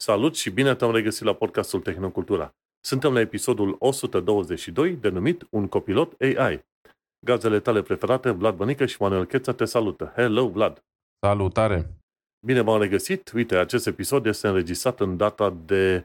Salut și bine te-am regăsit la podcastul Tehnocultura. Suntem la episodul 122, denumit Un copilot AI. Gazele tale preferate, Vlad Bănică și Manuel Cheța te salută. Hello, Vlad! Salutare! Bine v-am regăsit. Uite, acest episod este înregistrat în data de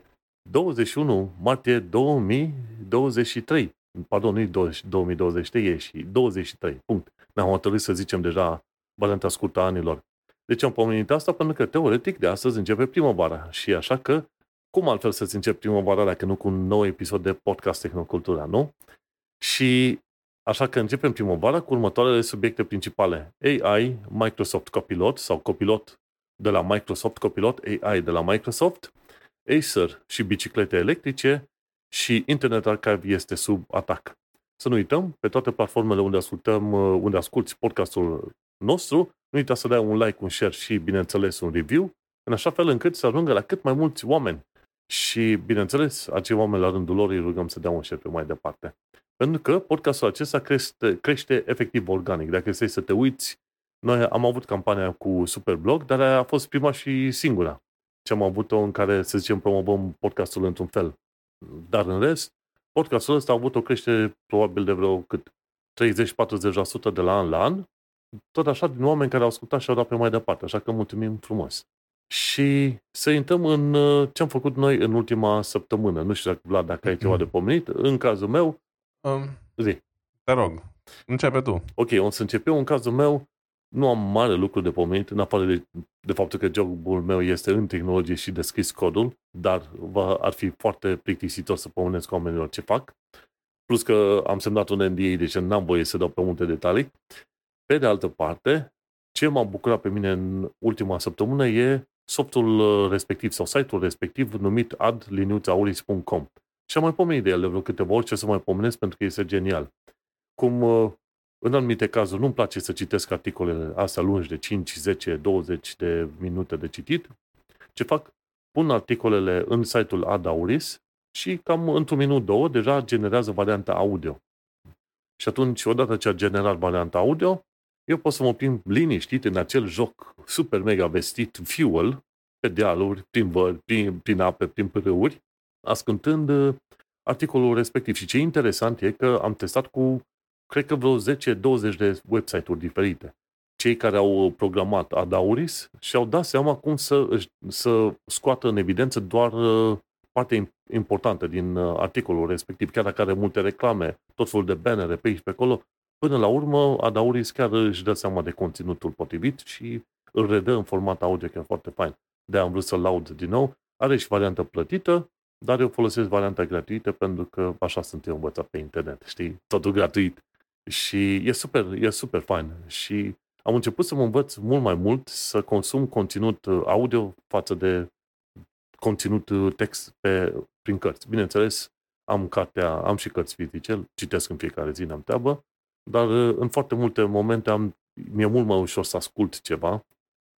21 martie 2023. Pardon, nu 2023, e și 23. Punct. Ne-am hotărât să zicem deja varianta scurtă a anilor. Deci am pomenit asta pentru că, teoretic, de astăzi începe primăvara. Și așa că, cum altfel să-ți începi primăvara dacă nu cu un nou episod de podcast Tehnocultura, nu? Și așa că începem primăvara cu următoarele subiecte principale. AI, Microsoft Copilot sau Copilot de la Microsoft, Copilot AI de la Microsoft, Acer și biciclete electrice și Internet Archive este sub atac. Să nu uităm, pe toate platformele unde ascultăm, unde asculti podcastul nostru, nu uita să dai un like, un share și, bineînțeles, un review, în așa fel încât să ajungă la cât mai mulți oameni. Și, bineînțeles, acei oameni la rândul lor îi rugăm să dea un share pe mai departe. Pentru că podcastul acesta crește, crește efectiv organic. Dacă este să te uiți, noi am avut campania cu Superblog, dar a fost prima și singura ce am avut-o în care, să zicem, promovăm podcastul într-un fel. Dar în rest, podcastul ăsta a avut o creștere probabil de vreo cât 30-40% de la an la an tot așa din oameni care au ascultat și au dat pe mai departe. Așa că mulțumim frumos. Și să intrăm în uh, ce am făcut noi în ultima săptămână. Nu știu dacă, Vlad, dacă ai ceva de pomenit. În cazul meu, um, zi. Te rog, începe tu. Ok, o să încep eu. În cazul meu, nu am mare lucru de pomenit, în afară de, de faptul că jobul meu este în tehnologie și deschis codul, dar va, ar fi foarte plictisitor să pomenesc oamenilor ce fac. Plus că am semnat un NDA, deci n-am voie să dau pe multe detalii. Pe de altă parte, ce m-a bucurat pe mine în ultima săptămână e softul uh, respectiv sau site-ul respectiv numit adliniuțauris.com. Și am mai pomenit de el de vreo câteva ori ce să mai pomenesc pentru că este genial. Cum uh, în anumite cazuri nu-mi place să citesc articolele astea lungi de 5, 10, 20 de minute de citit. Ce fac? Pun articolele în site-ul Adauris și cam într-un minut, două, deja generează varianta audio. Și atunci, odată ce a generat varianta audio, eu pot să mă plimb liniștit în acel joc super mega vestit, Fuel, pe dealuri, prin vări, prin, prin ape, prin pârâuri, ascultând uh, articolul respectiv. Și ce interesant e că am testat cu, cred că vreo 10-20 de website-uri diferite. Cei care au programat Adauris și-au dat seama cum să, să scoată în evidență doar uh, partea importantă din uh, articolul respectiv, chiar dacă are multe reclame, tot felul de bannere pe aici pe acolo, Până la urmă, Adauris chiar își dă seama de conținutul potrivit și îl redă în format audio chiar foarte fain. de am vrut să-l laud din nou. Are și variantă plătită, dar eu folosesc varianta gratuită pentru că așa sunt eu învățat pe internet, știi? Totul gratuit. Și e super, e super fain. Și am început să mă învăț mult mai mult să consum conținut audio față de conținut text pe, prin cărți. Bineînțeles, am cartea, am și cărți fizice, citesc în fiecare zi, am treabă, dar uh, în foarte multe momente am, mi-e mult mai ușor să ascult ceva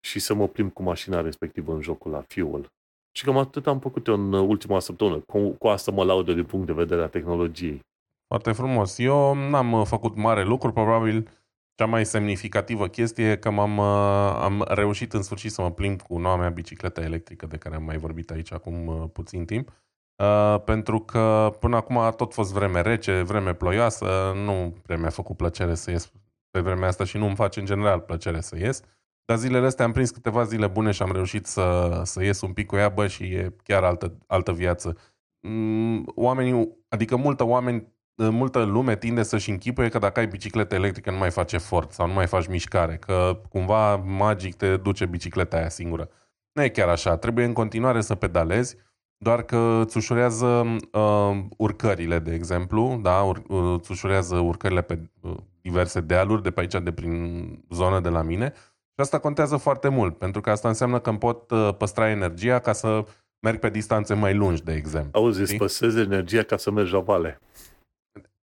și să mă plimb cu mașina respectivă în jocul la Fuel. Și cam atât am făcut eu în uh, ultima săptămână. Cu, cu asta mă laudă din punct de vedere a tehnologiei. Foarte frumos. Eu n-am uh, făcut mare lucru, probabil cea mai semnificativă chestie e că m-am, am reușit în sfârșit să mă plimb cu noua mea bicicletă electrică de care am mai vorbit aici acum puțin timp. Uh, pentru că până acum a tot fost vreme rece, vreme ploioasă, nu prea mi-a făcut plăcere să ies pe vremea asta și nu îmi face în general plăcere să ies. Dar zilele astea am prins câteva zile bune și am reușit să, să ies un pic cu ea, bă, și e chiar altă, altă viață. Mm, oamenii, adică multă oameni, multă lume tinde să-și închipuie că dacă ai bicicletă electrică nu mai faci efort sau nu mai faci mișcare, că cumva magic te duce bicicleta aia singură. Nu e chiar așa, trebuie în continuare să pedalezi, doar că îți ușurează uh, urcările, de exemplu, da? Ur- uh, îți ușurează urcările pe uh, diverse dealuri de pe aici, de prin zonă de la mine. Și asta contează foarte mult, pentru că asta înseamnă că îmi pot uh, păstra energia ca să merg pe distanțe mai lungi, de exemplu. Auzi, îți păstrezi energia ca să mergi la vale.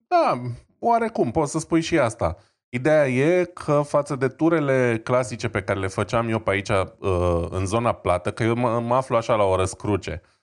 Da, oarecum, poți să spui și asta. Ideea e că față de turele clasice pe care le făceam eu pe aici uh, în zona plată, că eu mă, mă aflu așa la o răscruce, Um,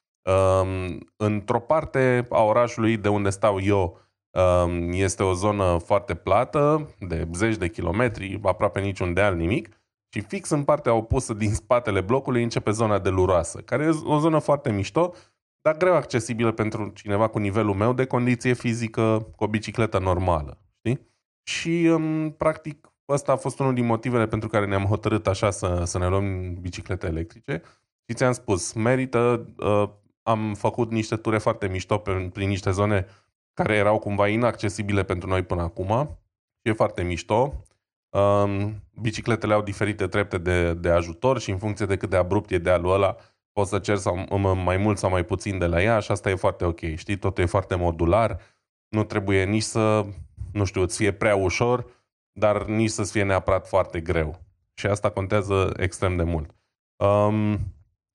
într-o parte a orașului de unde stau eu um, este o zonă foarte plată, de zeci de kilometri, aproape niciun deal, nimic. Și fix în partea opusă din spatele blocului începe zona de luroasă, care e o zonă foarte mișto, dar greu accesibilă pentru cineva cu nivelul meu de condiție fizică cu o bicicletă normală. Știi? Și, um, practic, ăsta a fost unul din motivele pentru care ne-am hotărât așa să, să ne luăm biciclete electrice. Și ți-am spus, merită, uh, am făcut niște ture foarte mișto pe, prin niște zone care erau cumva inaccesibile pentru noi până acum. Și e foarte mișto. Um, bicicletele au diferite trepte de, de ajutor și în funcție de cât de abrupt e dealul ăla, poți să cer sau, mai mult sau mai puțin de la ea și asta e foarte ok. Știi, totul e foarte modular, nu trebuie nici să, nu știu, îți fie prea ușor, dar nici să-ți fie neapărat foarte greu. Și asta contează extrem de mult. Um,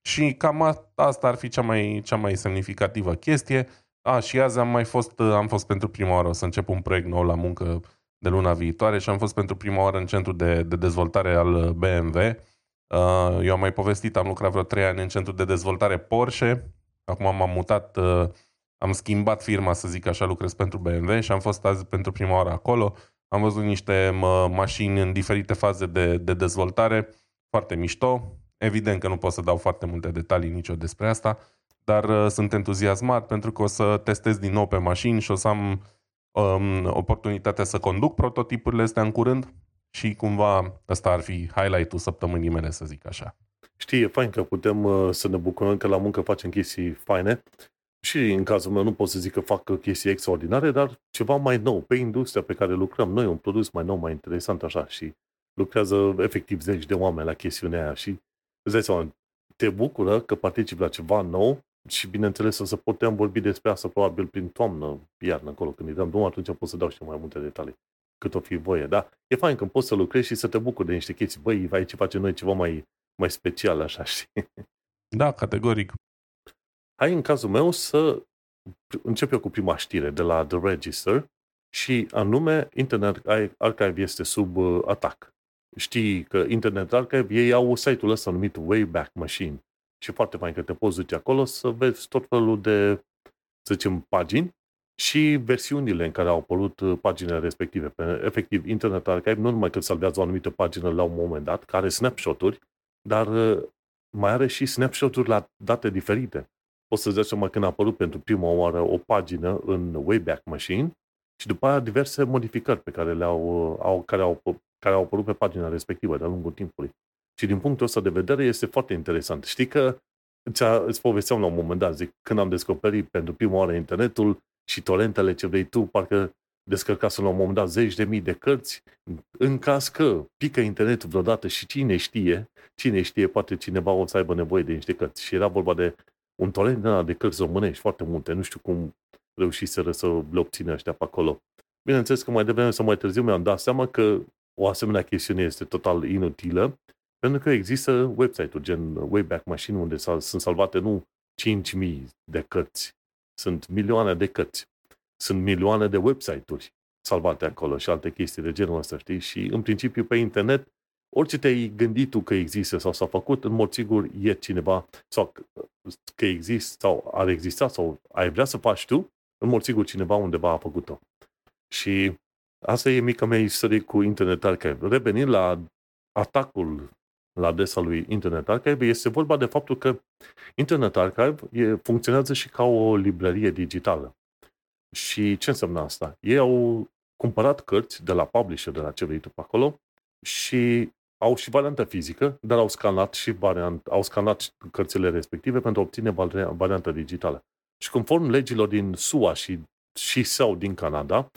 și cam asta ar fi cea mai, cea mai semnificativă chestie. A, și azi am mai fost, am fost pentru prima oară, o să încep un proiect nou la muncă de luna viitoare și am fost pentru prima oară în centrul de, de dezvoltare al BMW. Uh, eu am mai povestit, am lucrat vreo trei ani în centrul de dezvoltare Porsche. Acum m-am mutat, uh, am schimbat firma, să zic așa, lucrez pentru BMW și am fost azi pentru prima oară acolo. Am văzut niște mașini în diferite faze de, de dezvoltare, foarte mișto. Evident că nu pot să dau foarte multe detalii nicio despre asta, dar uh, sunt entuziasmat pentru că o să testez din nou pe mașini și o să am um, oportunitatea să conduc prototipurile astea în curând și cumva ăsta ar fi highlight-ul săptămânii mele, să zic așa. Știi, e fain că putem uh, să ne bucurăm că la muncă facem chestii faine și în cazul meu nu pot să zic că fac chestii extraordinare, dar ceva mai nou pe industria pe care lucrăm noi, un produs mai nou, mai interesant așa și lucrează efectiv zeci de oameni la chestiunea aia și îți dai seama, te bucură că participi la ceva nou și bineînțeles o să putem vorbi despre asta probabil prin toamnă, iarnă, acolo, când îi dăm drumul, atunci pot să dau și mai multe detalii cât o fi voie. Da, e fain când poți să lucrezi și să te bucuri de niște chestii. Băi, aici facem noi ceva mai, mai special, așa, știi? Da, categoric. Hai în cazul meu să încep eu cu prima știre de la The Register și anume Internet Archive este sub uh, atac. Știi că Internet Archive, ei au site-ul ăsta numit Wayback Machine și foarte fain că te poți duce acolo să vezi tot felul de, să zicem, pagini și versiunile în care au apărut uh, paginile respective. Pe, efectiv, Internet Archive nu numai că salvează o anumită pagină la un moment dat, care are snapshot-uri, dar uh, mai are și snapshot-uri la date diferite. Poți să-ți dai seama când a apărut pentru prima oară o pagină în Wayback Machine și după aia diverse modificări pe care, le-au, uh, au, care, au, care au apărut pe pagina respectivă de-a lungul timpului. Și din punctul ăsta de vedere este foarte interesant. Știi că îți povesteam la un moment dat, zic, când am descoperit pentru prima oară internetul și torentele ce vrei tu, parcă descărcasem la un moment dat zeci de mii de cărți, în caz că pică internetul vreodată și cine știe, cine știe, poate cineva o să aibă nevoie de niște cărți. Și era vorba de un torent de cărți românești, foarte multe, nu știu cum reușiseră să le obțină ăștia pe acolo. Bineînțeles că mai devreme sau mai târziu mi-am dat seama că o asemenea chestiune este total inutilă, pentru că există website-uri gen Wayback Machine unde sunt salvate nu 5.000 de cărți, sunt milioane de cărți, sunt milioane de website-uri salvate acolo și alte chestii de genul ăsta, știi? Și în principiu pe internet, orice te-ai gândit tu că există sau s-a făcut, în mod sigur e cineva sau că există sau ar exista sau ai vrea să faci tu, în mod sigur cineva undeva a făcut-o. Și asta e mica mea istorie cu Internet Archive. Revenind la atacul la adresa lui Internet Archive, este vorba de faptul că Internet Archive e, funcționează și ca o librărie digitală. Și ce înseamnă asta? Ei au cumpărat cărți de la publisher, de la ce vrei tu pe acolo, și au și varianta fizică, dar au scanat și variant, au scanat cărțile respective pentru a obține varianta digitală. Și conform legilor din SUA și, și sau din Canada,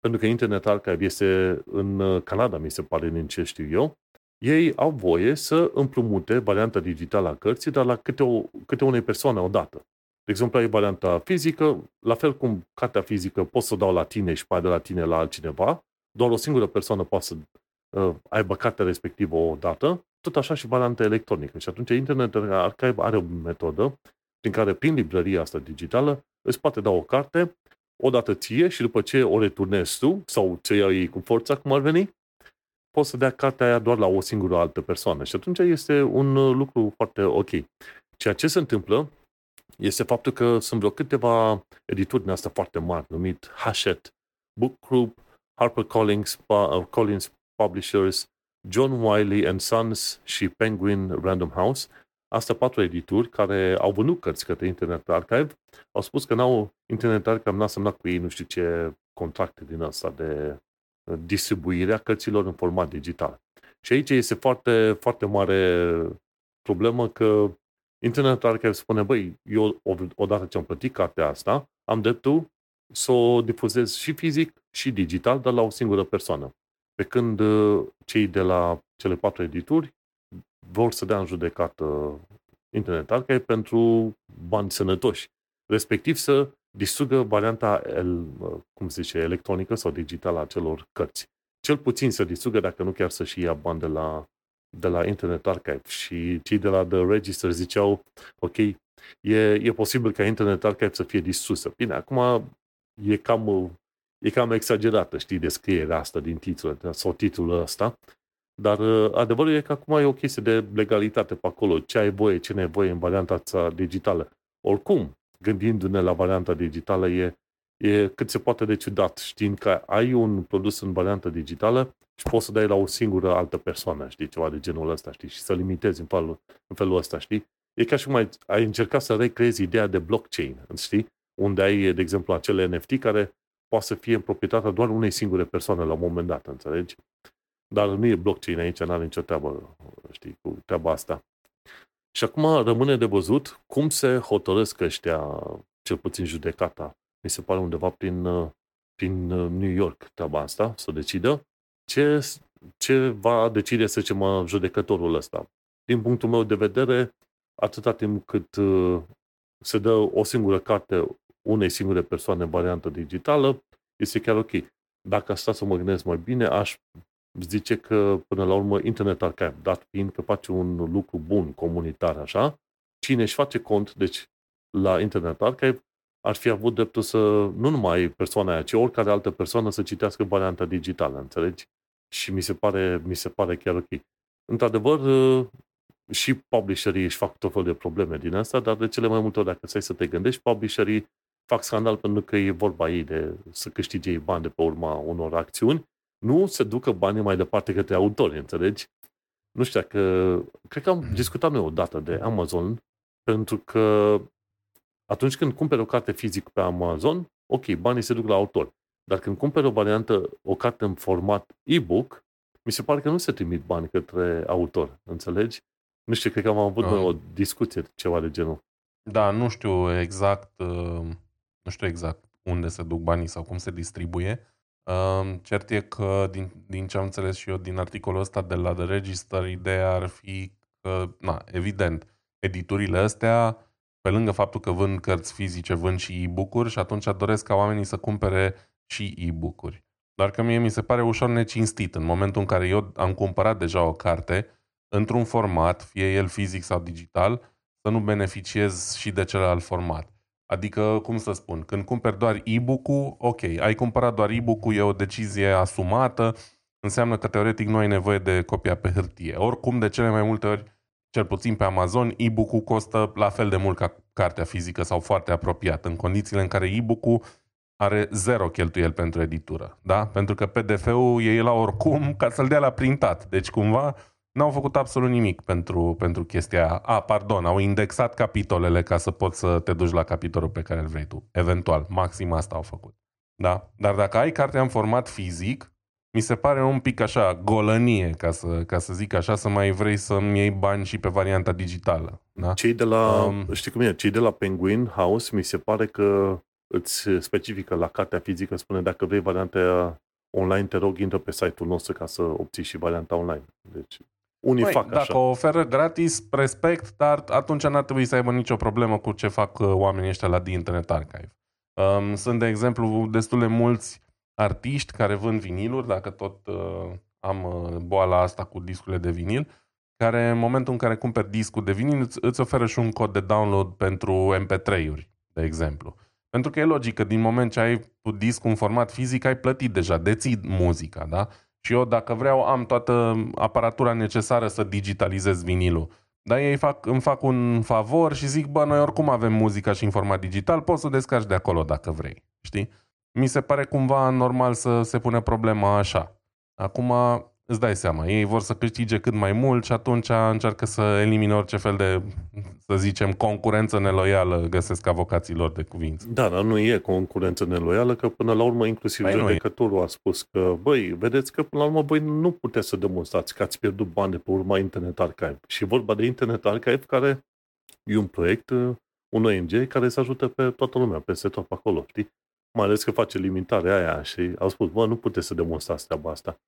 pentru că Internet Archive este în Canada, mi se pare, din ce știu eu, ei au voie să împrumute varianta digitală a cărții, dar la câte, o, câte unei persoane odată. De exemplu, ai varianta fizică, la fel cum cartea fizică poți să o dau la tine și pe de la tine la altcineva, doar o singură persoană poate să uh, aibă cartea respectivă o dată, tot așa și varianta electronică. Și atunci Internet Archive are o metodă prin care, prin librăria asta digitală, îți poate da o carte, o dată ție și după ce o returnezi tu, sau ce iei cu forța, cum ar veni, poți să dea cartea aia doar la o singură altă persoană. Și atunci este un uh, lucru foarte ok. Ceea ce se întâmplă este faptul că sunt vreo câteva edituri din asta foarte mari, numit Hachette Book Group, HarperCollins, uh, Collins Publishers, John Wiley and Sons și Penguin Random House, Asta patru edituri care au vândut cărți către Internet Archive, au spus că n-au Internet Archive n-a semnat cu ei nu știu ce contracte din asta de uh, distribuirea cărților în format digital. Și aici este foarte, foarte mare problemă că Internet Archive spune, băi, eu odată ce am plătit cartea asta, am dreptul să o difuzez și fizic și digital, dar la o singură persoană. Pe când uh, cei de la cele patru edituri vor să dea în judecată Internet Archive pentru bani sănătoși, respectiv să distrugă varianta el, cum se zice, electronică sau digitală a celor cărți. Cel puțin să distrugă, dacă nu chiar să-și ia bani de la, de la Internet Archive. Și cei de la The Register ziceau, ok, e, e posibil ca Internet Archive să fie distrusă. Bine, acum e cam, e cam exagerată, știi, descrierea asta din titlul sau titlul ăsta, dar uh, adevărul e că acum e o chestie de legalitate pe acolo. Ce ai voie, ce nu ai voie în varianta asta digitală. Oricum, gândindu-ne la varianta digitală, e, e cât se poate de ciudat, știind că ai un produs în variantă digitală și poți să dai la o singură altă persoană, știi, ceva de genul ăsta, știi, și să limitezi în felul, în felul ăsta, știi? E ca și cum ai, ai încercat să recreezi ideea de blockchain, știi? Unde ai, de exemplu, acele NFT care poate să fie în proprietatea doar unei singure persoane la un moment dat, înțelegi? Dar nu e blockchain aici, n-are nicio treabă, știi, cu treaba asta. Și acum rămâne de văzut cum se hotărăsc ăștia, cel puțin judecata, mi se pare undeva prin, prin New York treaba asta, să decidă ce, ce va decide, să zicem, judecătorul ăsta. Din punctul meu de vedere, atâta timp cât uh, se dă o singură carte unei singure persoane în variantă digitală, este chiar ok. Dacă asta să mă gândesc mai bine, aș zice că, până la urmă, Internet Archive, dat fiind că face un lucru bun, comunitar, așa, cine își face cont, deci, la Internet Archive, ar fi avut dreptul să, nu numai persoana aia, ci oricare altă persoană să citească varianta digitală, înțelegi? Și mi se pare, mi se pare chiar ok. Într-adevăr, și publisherii își fac tot felul de probleme din asta, dar de cele mai multe ori, dacă stai să te gândești, publisherii fac scandal pentru că e vorba ei de să câștige bani de pe urma unor acțiuni nu se ducă banii mai departe către autori, înțelegi? Nu știu că cred că am mhm. discutat noi odată de Amazon, pentru că atunci când cumperi o carte fizică pe Amazon, ok, banii se duc la autor. Dar când cumperi o variantă, o carte în format e-book, mi se pare că nu se trimit bani către autor, înțelegi? Nu știu, cred că am avut uh. o discuție, ceva de genul. Da, nu știu exact, uh, nu știu exact unde se duc banii sau cum se distribuie, Cert e că, din, din ce am înțeles și eu din articolul ăsta de la The Register, ideea ar fi că, na, evident, editurile astea, pe lângă faptul că vând cărți fizice, vând și e-book-uri și atunci doresc ca oamenii să cumpere și e-book-uri. Doar că mie mi se pare ușor necinstit în momentul în care eu am cumpărat deja o carte într-un format, fie el fizic sau digital, să nu beneficiez și de celălalt format. Adică, cum să spun, când cumperi doar e-book-ul, ok, ai cumpărat doar e-book-ul, e o decizie asumată, înseamnă că teoretic nu ai nevoie de copia pe hârtie. Oricum, de cele mai multe ori, cel puțin pe Amazon, e-book-ul costă la fel de mult ca cartea fizică sau foarte apropiat, în condițiile în care e-book-ul are zero cheltuieli pentru editură, da? Pentru că PDF-ul e la oricum ca să-l dea la printat. Deci, cumva, N-au făcut absolut nimic pentru, pentru chestia aia. A, pardon, au indexat capitolele ca să poți să te duci la capitolul pe care îl vrei tu. Eventual, maxim asta au făcut. Da? Dar dacă ai cartea în format fizic, mi se pare un pic așa, golănie, ca să, ca să zic așa, să mai vrei să-mi iei bani și pe varianta digitală. Da? Cei de la, um, știi cum e, cei de la Penguin House mi se pare că îți specifică la cartea fizică, spune dacă vrei varianta online, te rog, intră pe site-ul nostru ca să obții și varianta online. Deci unii Măi, fac dacă așa. o oferă gratis, respect, dar atunci n-ar trebui să aibă nicio problemă cu ce fac uh, oamenii ăștia la The Internet Archive. Um, sunt, de exemplu, destul de mulți artiști care vând viniluri, dacă tot uh, am uh, boala asta cu discurile de vinil, care în momentul în care cumperi discul de vinil îți, îți oferă și un cod de download pentru MP3-uri, de exemplu. Pentru că e logică, din moment ce ai discul în format fizic, ai plătit deja, deții muzica, da? Și eu, dacă vreau, am toată aparatura necesară să digitalizez vinilul. Dar ei fac, îmi fac un favor și zic, bă, noi oricum avem muzica și în format digital, poți să o descarci de acolo dacă vrei. Știi? Mi se pare cumva normal să se pune problema așa. Acum, îți dai seama, ei vor să câștige cât mai mult și atunci încearcă să elimine orice fel de, să zicem, concurență neloială, găsesc avocaților de cuvință. Da, dar nu e concurență neloială, că până la urmă inclusiv păi judecătorul a spus că, băi, vedeți că până la urmă voi nu puteți să demonstrați că ați pierdut bani de pe urma Internet Archive. Și vorba de Internet Archive care e un proiect, un ONG care să ajută pe toată lumea, peste tot pe acolo, știi? Mai ales că face limitarea aia și au spus, bă, nu puteți să demonstrați treaba asta.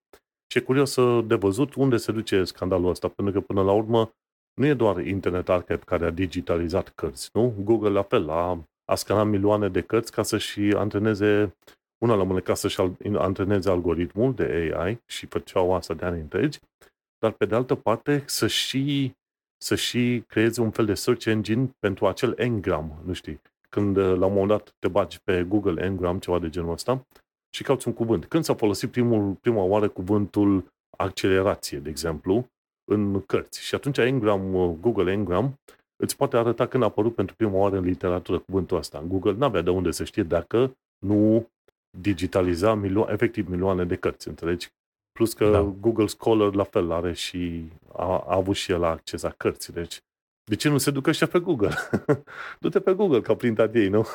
Și e curios de văzut unde se duce scandalul ăsta, pentru că până la urmă nu e doar Internet Archive care a digitalizat cărți, nu? Google la fel, a, a scanat milioane de cărți ca să-și antreneze una la mână ca să-și antreneze algoritmul de AI și făceau asta de ani întregi, dar pe de altă parte să și, să și creeze un fel de search engine pentru acel engram, nu știi, când la un moment dat te bagi pe Google Ngram, ceva de genul ăsta, și cauți un cuvânt. Când s-a folosit primul, prima oară cuvântul accelerație, de exemplu, în cărți. Și atunci Engram, uh, Google Engram îți poate arăta când a apărut pentru prima oară în literatură cuvântul ăsta. Google n-avea de unde să știe dacă nu digitaliza milio- efectiv milioane de cărți, înțelegi? Plus că da. Google Scholar la fel are și a, a avut și el acces la cărți. Deci, de ce nu se ducă și pe Google? Du-te pe Google, ca printat ei, nu?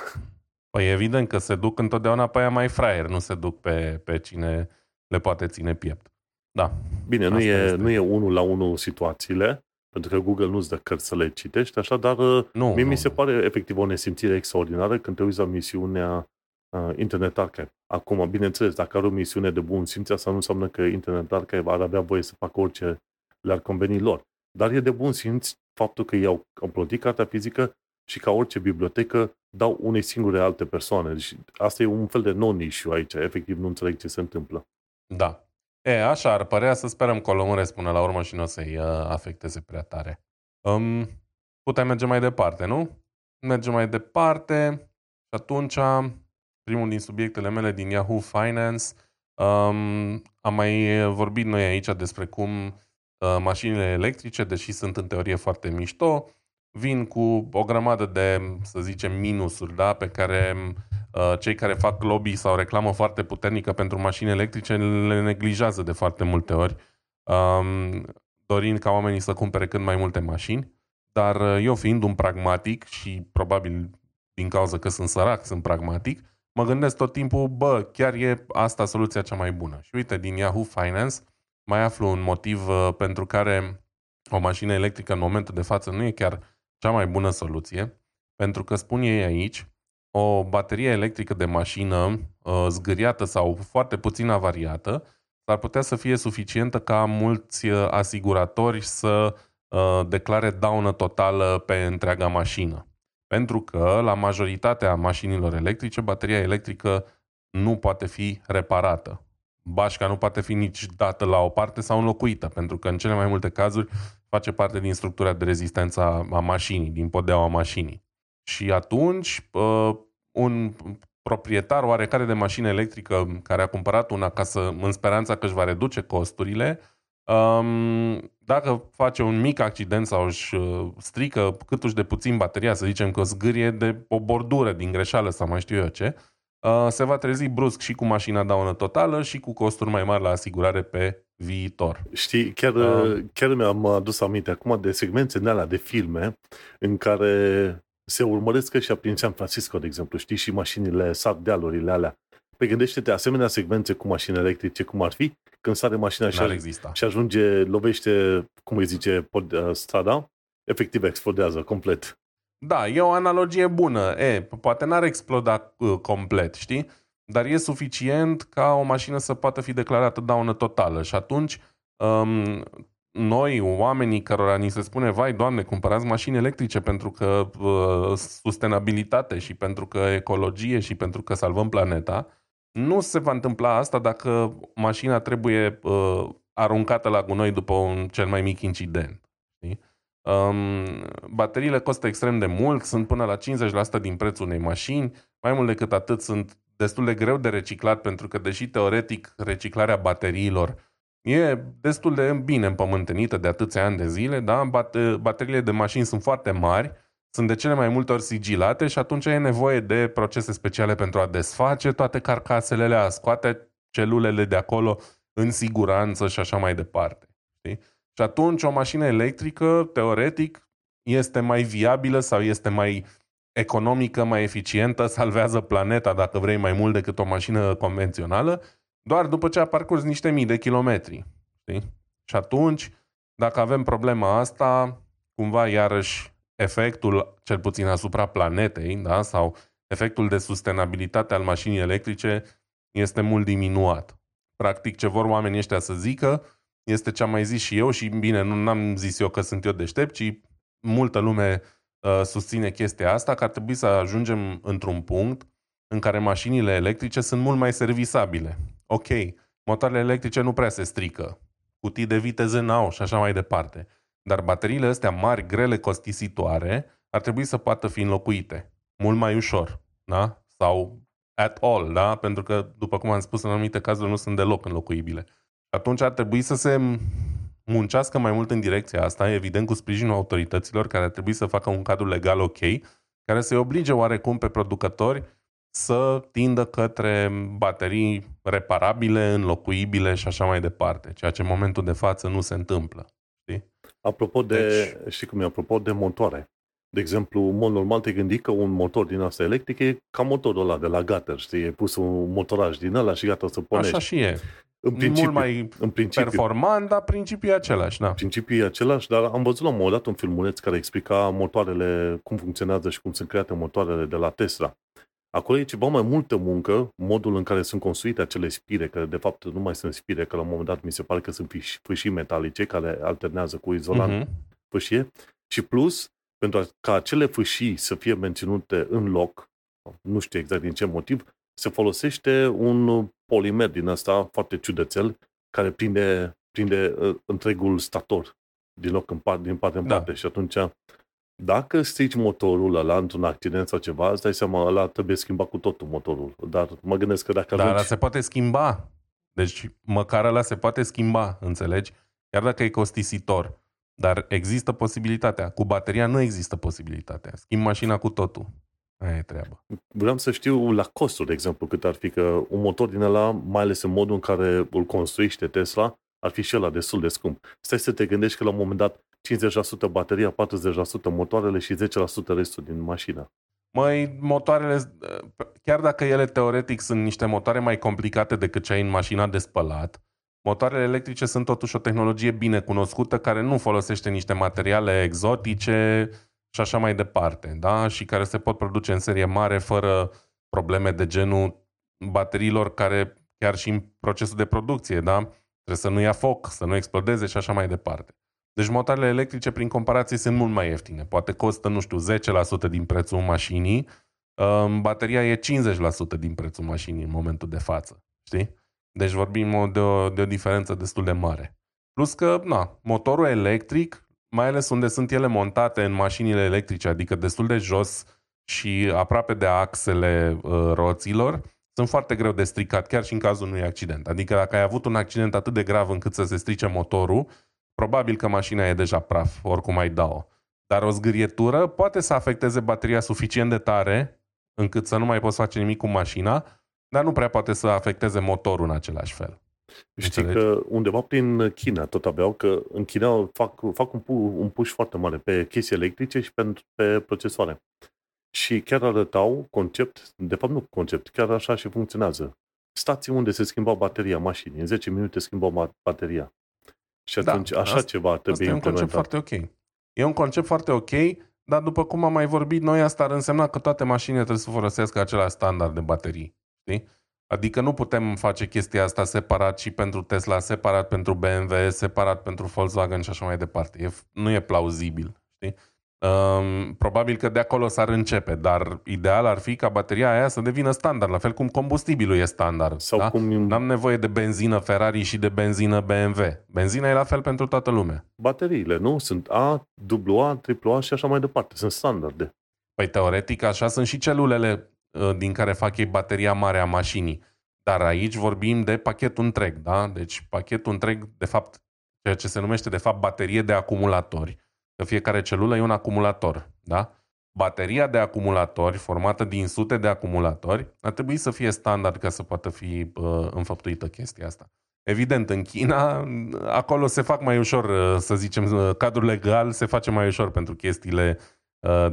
Păi evident că se duc întotdeauna pe aia mai fraier, nu se duc pe, pe cine le poate ține piept. Da. Bine, nu e, nu e unul la unul situațiile, pentru că Google nu-ți dă cărți să le citești, așa, dar uh, nu, mie nu, mi se nu. pare efectiv o nesimțire extraordinară când te uiți la misiunea uh, Internet Archive. Acum, bineînțeles, dacă are o misiune de bun simț, asta nu înseamnă că Internet Archive ar avea voie să facă orice le-ar conveni lor. Dar e de bun simț faptul că ei au, au plătit cartea fizică și ca orice bibliotecă dau unei singure alte persoane. Deci asta e un fel de non-issue aici. Efectiv nu înțeleg ce se întâmplă. Da. E, așa ar părea să sperăm că o lămuresc până la urmă și nu o să-i uh, afecteze prea tare. Um, putem merge mai departe, nu? Mergem mai departe și atunci primul din subiectele mele din Yahoo Finance um, am mai vorbit noi aici despre cum uh, mașinile electrice, deși sunt în teorie foarte mișto, vin cu o grămadă de, să zicem, minusuri, da, pe care uh, cei care fac lobby sau reclamă foarte puternică pentru mașini electrice le neglijează de foarte multe ori, um, dorind ca oamenii să cumpere cât mai multe mașini. Dar uh, eu fiind un pragmatic și probabil din cauza că sunt sărac, sunt pragmatic, mă gândesc tot timpul, bă, chiar e asta soluția cea mai bună. Și uite, din Yahoo Finance mai aflu un motiv uh, pentru care o mașină electrică în momentul de față nu e chiar cea mai bună soluție, pentru că spun ei aici, o baterie electrică de mașină uh, zgâriată sau foarte puțin avariată s-ar putea să fie suficientă ca mulți uh, asiguratori să uh, declare daună totală pe întreaga mașină. Pentru că la majoritatea mașinilor electrice, bateria electrică nu poate fi reparată. Bașca nu poate fi nici dată la o parte sau înlocuită, pentru că în cele mai multe cazuri face parte din structura de rezistență a mașinii, din podeaua mașinii. Și atunci, un proprietar oarecare de mașină electrică care a cumpărat una ca să, în speranța că își va reduce costurile, dacă face un mic accident sau își uh, strică câtuși de puțin bateria, să zicem că o zgârie de o bordură din greșeală sau mai știu eu ce, uh, se va trezi brusc și cu mașina daună totală și cu costuri mai mari la asigurare pe viitor. Știi, chiar, uh. chiar mi-am adus aminte acum de segmente în alea de filme în care se urmăresc și prin San Francisco, de exemplu, știi, și mașinile sar dealurile alea. Pe gândește-te, asemenea secvențe cu mașini electrice, cum ar fi, când sare mașina și, și ajunge, lovește, cum îi zice, pod, uh, strada, efectiv explodează complet. Da, e o analogie bună. E, poate n-ar exploda uh, complet, știi? dar e suficient ca o mașină să poată fi declarată daună totală și atunci um, noi, oamenii cărora ni se spune, vai, doamne, cumpărați mașini electrice pentru că uh, sustenabilitate și pentru că ecologie și pentru că salvăm planeta, nu se va întâmpla asta dacă mașina trebuie uh, aruncată la gunoi după un cel mai mic incident. Știi? Um, bateriile costă extrem de mult, sunt până la 50% din prețul unei mașini, mai mult decât atât sunt destul de greu de reciclat pentru că, deși teoretic reciclarea bateriilor e destul de bine împământenită de atâția ani de zile, da? bateriile de mașini sunt foarte mari, sunt de cele mai multe ori sigilate și atunci e nevoie de procese speciale pentru a desface toate carcasele, a scoate celulele de acolo, în siguranță și așa mai departe. Știi? Și atunci o mașină electrică, teoretic, este mai viabilă sau este mai economică, mai eficientă, salvează planeta, dacă vrei, mai mult decât o mașină convențională, doar după ce a parcurs niște mii de kilometri. Știi? Și atunci, dacă avem problema asta, cumva iarăși efectul, cel puțin asupra planetei, da? sau efectul de sustenabilitate al mașinii electrice este mult diminuat. Practic, ce vor oamenii ăștia să zică este ce am mai zis și eu și bine, nu am zis eu că sunt eu deștept, ci multă lume uh, susține chestia asta, că ar trebui să ajungem într-un punct în care mașinile electrice sunt mult mai servisabile. Ok, motoarele electrice nu prea se strică, cutii de viteze n-au și așa mai departe. Dar bateriile astea mari, grele, costisitoare, ar trebui să poată fi înlocuite mult mai ușor, da? Sau at all, da? Pentru că, după cum am spus, în anumite cazuri nu sunt deloc înlocuibile. Atunci ar trebui să se muncească mai mult în direcția asta, evident cu sprijinul autorităților care ar trebui să facă un cadru legal ok, care să-i oblige oarecum pe producători să tindă către baterii reparabile, înlocuibile și așa mai departe, ceea ce în momentul de față nu se întâmplă. Știi? Apropo de, deci... știi cum e, apropo de motoare. De exemplu, în mod normal te gândi că un motor din asta electric e ca motorul ăla de la Gatter, știi? E pus un motoraj din ăla și gata să pornești. Așa și e. În principiu, Mult mai în principiu, performant, dar principiul e același. Da. Principiul e același, dar am văzut la un moment dat un filmuleț care explica motoarele, cum funcționează și cum sunt create motoarele de la Tesla. Acolo e ceva mai multă muncă, modul în care sunt construite acele spire, care de fapt nu mai sunt spire, că la un moment dat mi se pare că sunt fâșii metalice care alternează cu izolant uh-huh. fâșie. Și plus, pentru ca acele fâșii să fie menținute în loc, nu știu exact din ce motiv, se folosește un polimer din ăsta foarte ciudățel care prinde, prinde uh, întregul stator din loc în part, din parte în da. parte și atunci dacă strici motorul ăla într-un accident sau ceva, îți dai seama, ăla trebuie schimbat cu totul motorul. Dar mă gândesc că dacă Dar ajungi... se poate schimba. Deci măcar ăla se poate schimba, înțelegi? Chiar dacă e costisitor. Dar există posibilitatea. Cu bateria nu există posibilitatea. Schimb mașina cu totul. Aia e treaba. Vreau să știu la costuri, de exemplu, cât ar fi că un motor din ăla, mai ales în modul în care îl construiește Tesla, ar fi și ăla destul de scump. Stai să te gândești că la un moment dat 50% bateria, 40% motoarele și 10% restul din mașină. Măi, motoarele, chiar dacă ele teoretic sunt niște motoare mai complicate decât cea în mașina de spălat, motoarele electrice sunt totuși o tehnologie bine cunoscută care nu folosește niște materiale exotice și așa mai departe, da? Și care se pot produce în serie mare fără probleme de genul bateriilor care chiar și în procesul de producție, da? Trebuie să nu ia foc, să nu explodeze și așa mai departe. Deci motoarele electrice, prin comparație, sunt mult mai ieftine. Poate costă, nu știu, 10% din prețul mașinii, bateria e 50% din prețul mașinii în momentul de față. Știi? Deci vorbim de o, de o diferență destul de mare. Plus că, na, motorul electric, mai ales unde sunt ele montate în mașinile electrice, adică destul de jos și aproape de axele uh, roților, sunt foarte greu de stricat, chiar și în cazul unui accident. Adică dacă ai avut un accident atât de grav încât să se strice motorul, probabil că mașina e deja praf, oricum ai da-o. Dar o zgârietură poate să afecteze bateria suficient de tare încât să nu mai poți face nimic cu mașina, dar nu prea poate să afecteze motorul în același fel. Știi Înțelegi? că undeva prin China tot aveau că în China fac, fac un, un push foarte mare pe chestii electrice și pe, pe procesoare. Și chiar arătau concept, de fapt nu concept, chiar așa și funcționează. Stații unde se schimba bateria mașinii. În 10 minute schimbau bateria. Și da, atunci da, așa asta, ceva trebuie asta implementat. e un concept foarte ok. E un concept foarte ok, dar după cum am mai vorbit noi, asta ar însemna că toate mașinile trebuie să folosească același standard de baterii. Știi? Adică nu putem face chestia asta separat și pentru Tesla, separat pentru BMW, separat pentru Volkswagen și așa mai departe. E, nu e plauzibil. Știi? Um, probabil că de acolo s-ar începe, dar ideal ar fi ca bateria aia să devină standard, la fel cum combustibilul e standard. Sau da? cum... N-am nevoie de benzină Ferrari și de benzină BMW. Benzina e la fel pentru toată lumea. Bateriile, nu? Sunt A, AA, AAA și așa mai departe. Sunt standarde. Păi teoretic așa sunt și celulele uh, din care fac ei bateria mare a mașinii. Dar aici vorbim de pachetul întreg, da? Deci pachetul întreg, de fapt, ceea ce se numește de fapt baterie de acumulatori că fiecare celulă e un acumulator, da? Bateria de acumulatori, formată din sute de acumulatori, ar trebui să fie standard ca să poată fi uh, înfăptuită chestia asta. Evident, în China, acolo se fac mai ușor, să zicem, cadrul legal se face mai ușor pentru chestiile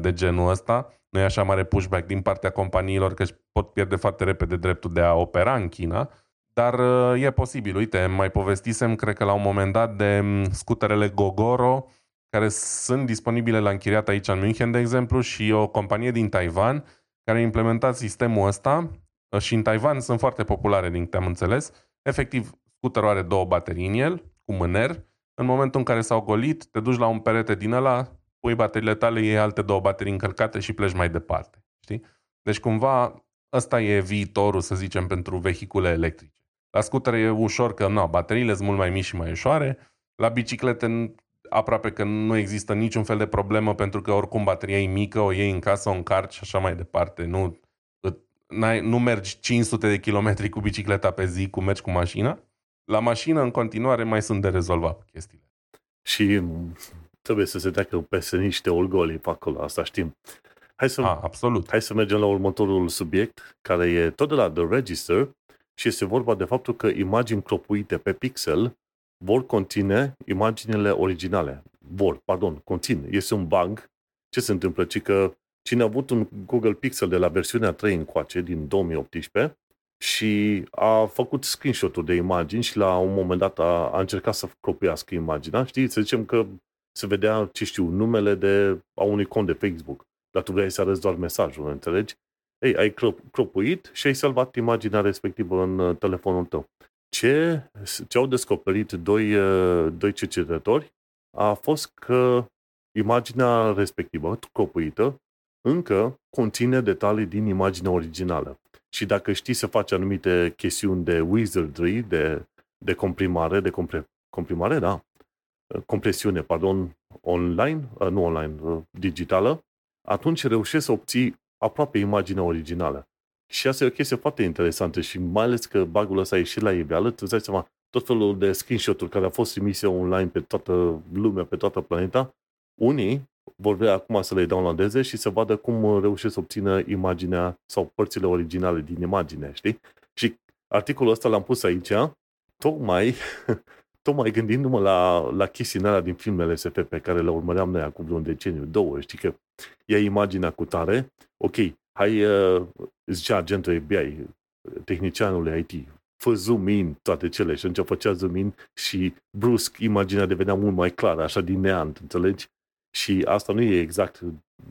de genul ăsta. Nu e așa mare pushback din partea companiilor că pot pierde foarte repede dreptul de a opera în China, dar e posibil. Uite, mai povestisem, cred că la un moment dat, de scuterele Gogoro, care sunt disponibile la închiriat aici în München, de exemplu, și o companie din Taiwan care a implementat sistemul ăsta și în Taiwan sunt foarte populare, din câte am înțeles. Efectiv, scuterul are două baterii în el, cu mâner. În momentul în care s-au golit, te duci la un perete din ăla, pui bateriile tale, iei alte două baterii încărcate și pleci mai departe. Știi? Deci cumva ăsta e viitorul, să zicem, pentru vehicule electrice. La scutere e ușor că, nu, bateriile sunt mult mai mici și mai ușoare. La biciclete aproape că nu există niciun fel de problemă pentru că oricum bateria e mică, o iei în casă, o încarci și așa mai departe. Nu, nu mergi 500 de kilometri cu bicicleta pe zi, cum mergi cu mașina. La mașină, în continuare, mai sunt de rezolvat chestiile. Și trebuie să se treacă peste niște orgolii pe acolo, asta știm. Hai să, A, absolut. hai să mergem la următorul subiect, care e tot de la The Register și este vorba de faptul că imagini cropuite pe pixel vor conține imaginele originale. Vor, pardon, conțin. Este un bug. Ce se întâmplă? Ci că cine a avut un Google Pixel de la versiunea 3 încoace, din 2018, și a făcut screenshot-uri de imagini și la un moment dat a, a încercat să cropuiască imaginea. Știi, să zicem că se vedea, ce știu, numele de, a unui cont de Facebook, dar tu vrei să arăți doar mesajul, înțelegi? Ei, ai cropuit și ai salvat imaginea respectivă în uh, telefonul tău. Ce, ce au descoperit doi, uh, doi cercetători a fost că imaginea respectivă, cropuită, încă conține detalii din imaginea originală. Și dacă știi să faci anumite chestiuni de wizardry, de, de comprimare, de compre, comprimare, da, compresiune, pardon, online, uh, nu online, uh, digitală, atunci reușești să obții aproape imaginea originală. Și asta e o chestie foarte interesantă și mai ales că bagul ăsta a ieșit la iveală, tu îți dai seama, tot felul de screenshot-uri care au fost trimise online pe toată lumea, pe toată planeta, unii vor vrea acum să le downloadeze și să vadă cum reușesc să obțină imaginea sau părțile originale din imagine, știi? Și articolul ăsta l-am pus aici, tocmai, tocmai gândindu-mă la, la chestiile din filmele SF pe care le urmăream noi acum vreun deceniu, două, știi că ia imaginea cu tare, ok, hai, uh, zicea agentul FBI, tehnicianul IT, fă zoom in toate cele și atunci făcea zoom in și brusc imaginea devenea mult mai clară, așa din neant, înțelegi? Și asta nu e exact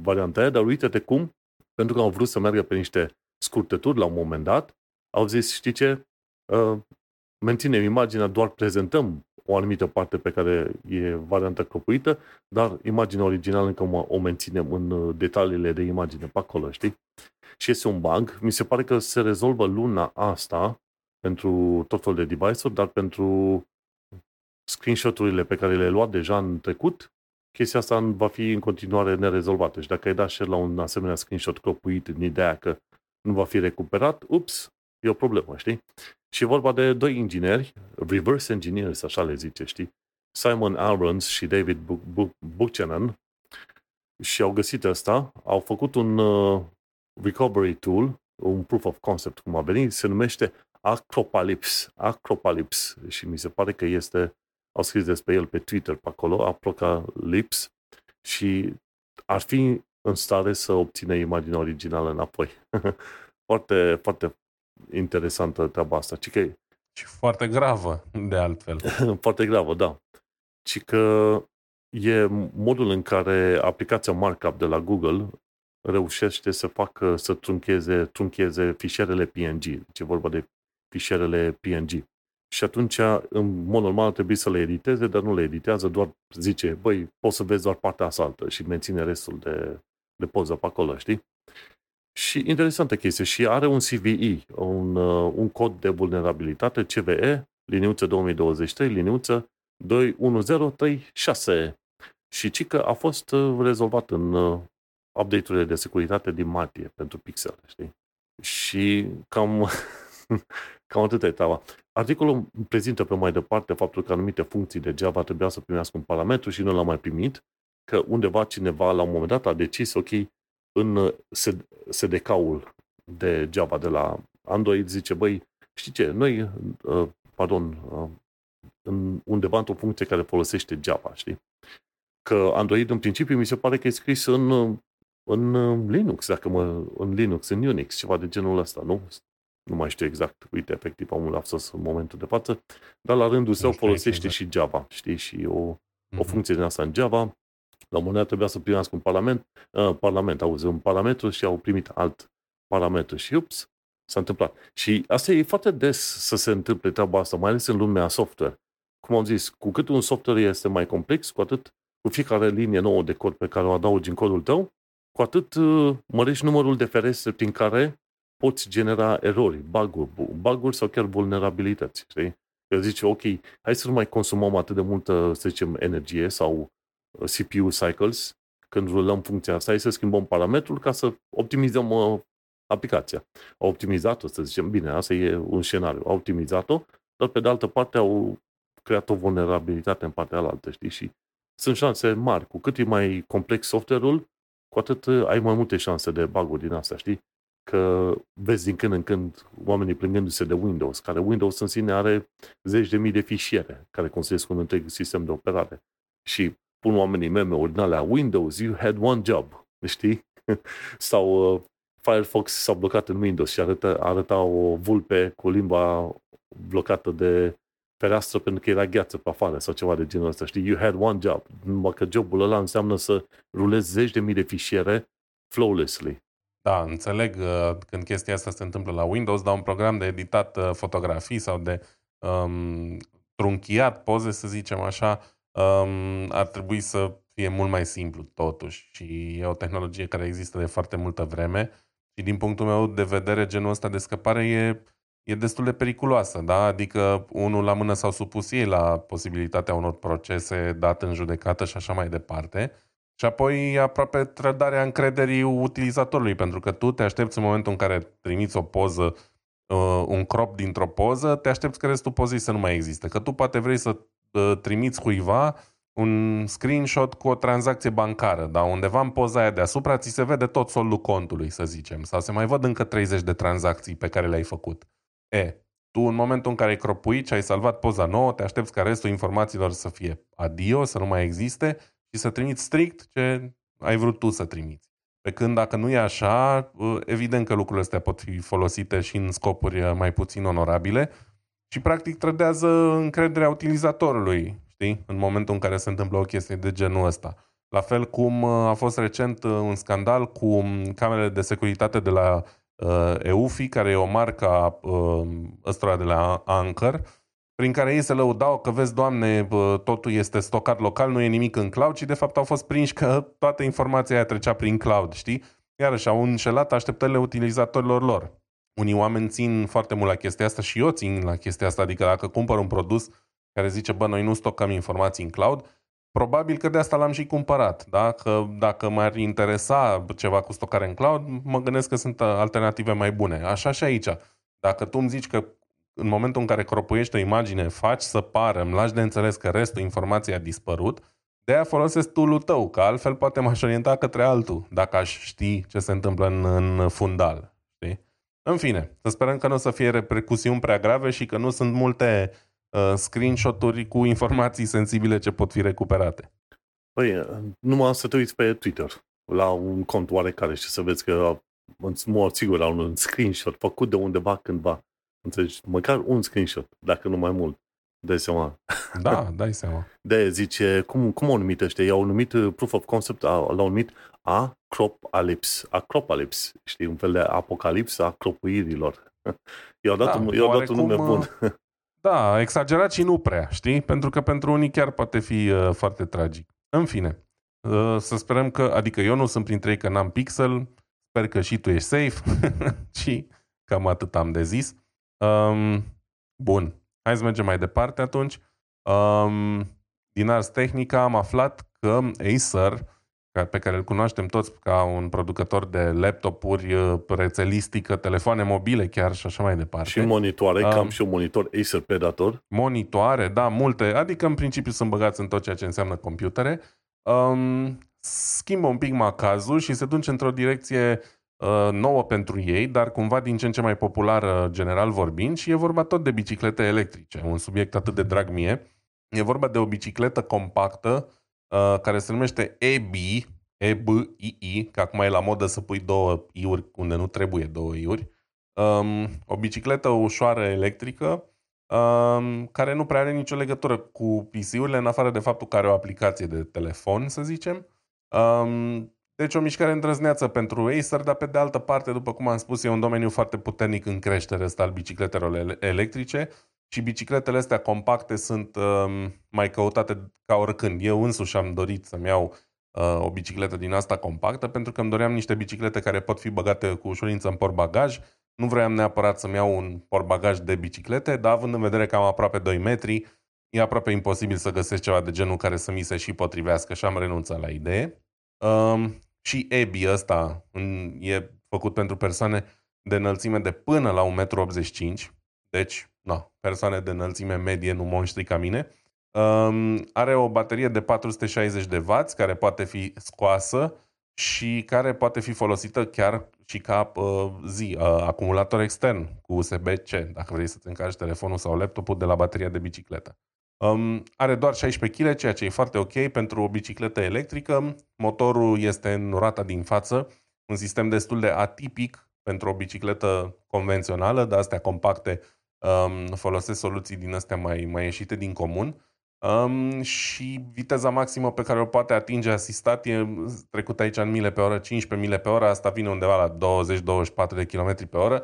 varianta aia, dar uite-te cum, pentru că au vrut să meargă pe niște scurtături la un moment dat, au zis, știi ce, uh, menținem imaginea, doar prezentăm o anumită parte pe care e varianta cropuită, dar imaginea originală încă o menținem în uh, detaliile de imagine pe acolo, știi? Și este un bug. Mi se pare că se rezolvă luna asta pentru tot felul de device-uri, dar pentru screenshot-urile pe care le-ai luat deja în trecut, chestia asta va fi în continuare nerezolvată. Și dacă ai dat share la un asemenea screenshot cropuit în ideea că nu va fi recuperat, ups, e o problemă, știi? Și e vorba de doi ingineri, reverse engineers, așa le zice, știi? Simon Aarons și David Buchanan și au găsit asta, au făcut un uh, recovery tool, un proof of concept, cum a venit, se numește Acropalypse. Acropalypse. Și mi se pare că este, au scris despre el pe Twitter pe acolo, Acropalypse, și ar fi în stare să obțină imaginea originală înapoi. foarte, foarte interesantă treaba asta. Ci că, și foarte gravă, de altfel. foarte gravă, da. Ci că e modul în care aplicația Markup de la Google reușește să facă, să truncheze, truncheze fișierele PNG. Deci e vorba de fișierele PNG. Și atunci, în mod normal, trebuie să le editeze, dar nu le editează, doar zice, băi, poți să vezi doar partea asaltă și menține restul de, de poză pe acolo, știi? Și interesantă chestie. Și are un CVE, un, uh, un cod de vulnerabilitate, CVE, liniuță 2023, liniuță 21036. Și ci că a fost uh, rezolvat în uh, update-urile de securitate din martie pentru Pixel, știi? Și cam, cam atât e treaba. Articolul prezintă pe mai departe faptul că anumite funcții de Java trebuia să primească un parametru și nu l-a mai primit, că undeva cineva la un moment dat a decis, ok, în SDK-ul de Java de la Android zice, băi, știi ce, noi uh, pardon, uh, în undeva într-o funcție care folosește Java, știi? Că Android în principiu mi se pare că e scris în, în Linux, dacă mă, în Linux, în Unix, ceva de genul ăsta, nu? Nu mai știu exact, uite, efectiv am un lapsus în momentul de față, dar la rândul său folosește exact. și Java, știi? Și o, mm-hmm. o mhm. funcție din asta în Java. La un moment dat trebuia să primească un parlament, uh, parlament, auzi, un parametru și au primit alt parametru și ups, s-a întâmplat. Și asta e foarte des să se întâmple treaba asta, mai ales în lumea software. Cum am zis, cu cât un software este mai complex, cu atât cu fiecare linie nouă de cod pe care o adaugi în codul tău, cu atât uh, mărești numărul de ferestre prin care poți genera erori, bug-uri, bug sau chiar vulnerabilități. Știi? Că zice, ok, hai să nu mai consumăm atât de multă, să zicem, energie sau uh, CPU cycles când rulăm funcția asta, hai să schimbăm parametrul ca să optimizăm uh, aplicația. Au optimizat-o, să zicem, bine, asta e un scenariu, au optimizat-o, dar pe de altă parte au creat o vulnerabilitate în partea alaltă, știi? Și sunt șanse mari. Cu cât e mai complex software-ul, cu atât uh, ai mai multe șanse de bug din asta, știi? Că vezi din când în când oamenii plângându-se de Windows, care Windows în sine are zeci de mii de fișiere care construiesc un întreg sistem de operare. Și pun oamenii meme ordinale Windows, you had one job, știi? Sau uh, Firefox s-a blocat în Windows și arăta, arăta o vulpe cu limba blocată de fereastră pentru că era gheață pe afară sau ceva de genul ăsta, știi? You had one job. Numai că jobul ăla înseamnă să rulezi zeci de mii de fișiere flawlessly. Da, înțeleg uh, când chestia asta se întâmplă la Windows, dar un program de editat uh, fotografii sau de um, trunchiat poze, să zicem așa, um, ar trebui să fie mult mai simplu totuși. Și e o tehnologie care există de foarte multă vreme și din punctul meu de vedere genul ăsta de scăpare e e destul de periculoasă, da? Adică unul la mână s-au supus ei la posibilitatea unor procese date în judecată și așa mai departe. Și apoi aproape trădarea încrederii utilizatorului, pentru că tu te aștepți în momentul în care trimiți o poză, uh, un crop dintr-o poză, te aștepți că restul pozei să nu mai existe. Că tu poate vrei să uh, trimiți cuiva un screenshot cu o tranzacție bancară, dar undeva în poza aia deasupra ți se vede tot soldul contului, să zicem, sau se mai văd încă 30 de tranzacții pe care le-ai făcut. E, tu în momentul în care ai cropuit și ai salvat poza nouă, te aștepți ca restul informațiilor să fie adio, să nu mai existe și să trimiți strict ce ai vrut tu să trimiți. Pe când dacă nu e așa, evident că lucrurile astea pot fi folosite și în scopuri uh, mai puțin onorabile și practic trădează încrederea utilizatorului, știi, în momentul în care se întâmplă o chestie de genul ăsta. La fel cum uh, a fost recent uh, un scandal cu um, camerele de securitate de la uh, EUFI, care e o marcă a uh, ăstora de la Anchor, prin care ei se lăudau că, vezi, doamne, totul este stocat local, nu e nimic în cloud, și de fapt au fost prinși că toată informația aia trecea prin cloud, știi? Iarăși au înșelat așteptările utilizatorilor lor. Unii oameni țin foarte mult la chestia asta și eu țin la chestia asta, adică dacă cumpăr un produs care zice, bă, noi nu stocăm informații în cloud, Probabil că de asta l-am și cumpărat, da? Că dacă m-ar interesa ceva cu stocare în cloud, mă gândesc că sunt alternative mai bune. Așa și aici. Dacă tu îmi zici că în momentul în care cropuiești o imagine, faci să pară, îmi lași de înțeles că restul informației a dispărut, de aia folosesc tool tău, că altfel poate m-aș orienta către altul, dacă aș ști ce se întâmplă în, în fundal. Știi? În fine, să sperăm că nu o să fie repercusiuni prea grave și că nu sunt multe uh, screenshot-uri cu informații sensibile ce pot fi recuperate. Păi, uh, numai să te uiți pe Twitter la un cont oarecare și să vezi că în mod sigur la un screenshot făcut de undeva cândva. Înțelegi? Măcar un screenshot, dacă nu mai mult. Dai seama. Da, dai seama. De zice, cum, cum au numit ăștia? I-au numit uh, proof of concept, l-au numit acropalypse. Acropalypse. Știi, un fel de apocalipsă a cropuirilor. I-au dat, da, un, i-au dat un nume bun. Da, exagerat și nu prea, știi? Pentru că pentru unii chiar poate fi uh, foarte tragic. În fine, uh, să sperăm că, adică eu nu sunt printre ei că n-am pixel, sper că și tu ești safe și cam atât am de zis. Um, bun, hai să mergem mai departe atunci. Um, din Ars Technica am aflat că Acer pe care îl cunoaștem toți ca un producător de laptopuri, uh, rețelistică, telefoane mobile chiar și așa mai departe. Și monitoare, um, cam și un monitor Acer Predator. Monitoare, da, multe, adică în principiu sunt băgați în tot ceea ce înseamnă computere. Um, schimbă un pic macazul și se duce într-o direcție uh, nouă pentru ei, dar cumva din ce în ce mai populară general vorbind și e vorba tot de biciclete electrice, un subiect atât de drag mie. E vorba de o bicicletă compactă uh, care se numește EB, EBII, că acum e la modă să pui două iuri unde nu trebuie două iuri. Um, o bicicletă ușoară electrică um, care nu prea are nicio legătură cu PC-urile în afară de faptul că are o aplicație de telefon, să zicem. Um, deci o mișcare îndrăzneață pentru Acer, dar pe de altă parte, după cum am spus, e un domeniu foarte puternic în creștere ăsta al bicicletelor electrice și bicicletele astea compacte sunt um, mai căutate ca oricând. Eu însuși am dorit să-mi iau uh, o bicicletă din asta compactă pentru că îmi doream niște biciclete care pot fi băgate cu ușurință în portbagaj. Nu vreau neapărat să-mi iau un portbagaj de biciclete, dar având în vedere că am aproape 2 metri, e aproape imposibil să găsesc ceva de genul care să mi se și potrivească și am renunțat la idee. Um, și EBI ăsta e făcut pentru persoane de înălțime de până la 1,85 m, deci, na, persoane de înălțime medie, nu monștri ca mine. Um, are o baterie de 460 de W care poate fi scoasă și care poate fi folosită chiar și ca uh, zi, uh, acumulator extern cu USB-C, dacă vrei să-ți încarci telefonul sau laptopul de la bateria de bicicletă. Um, are doar 16 kg, ceea ce e foarte ok pentru o bicicletă electrică. Motorul este în rata din față, un sistem destul de atipic pentru o bicicletă convențională, de astea compacte um, folosesc soluții din astea mai, mai ieșite din comun. Um, și viteza maximă pe care o poate atinge asistat e trecut aici în mile pe oră, 15 mile pe oră, asta vine undeva la 20-24 de km pe oră,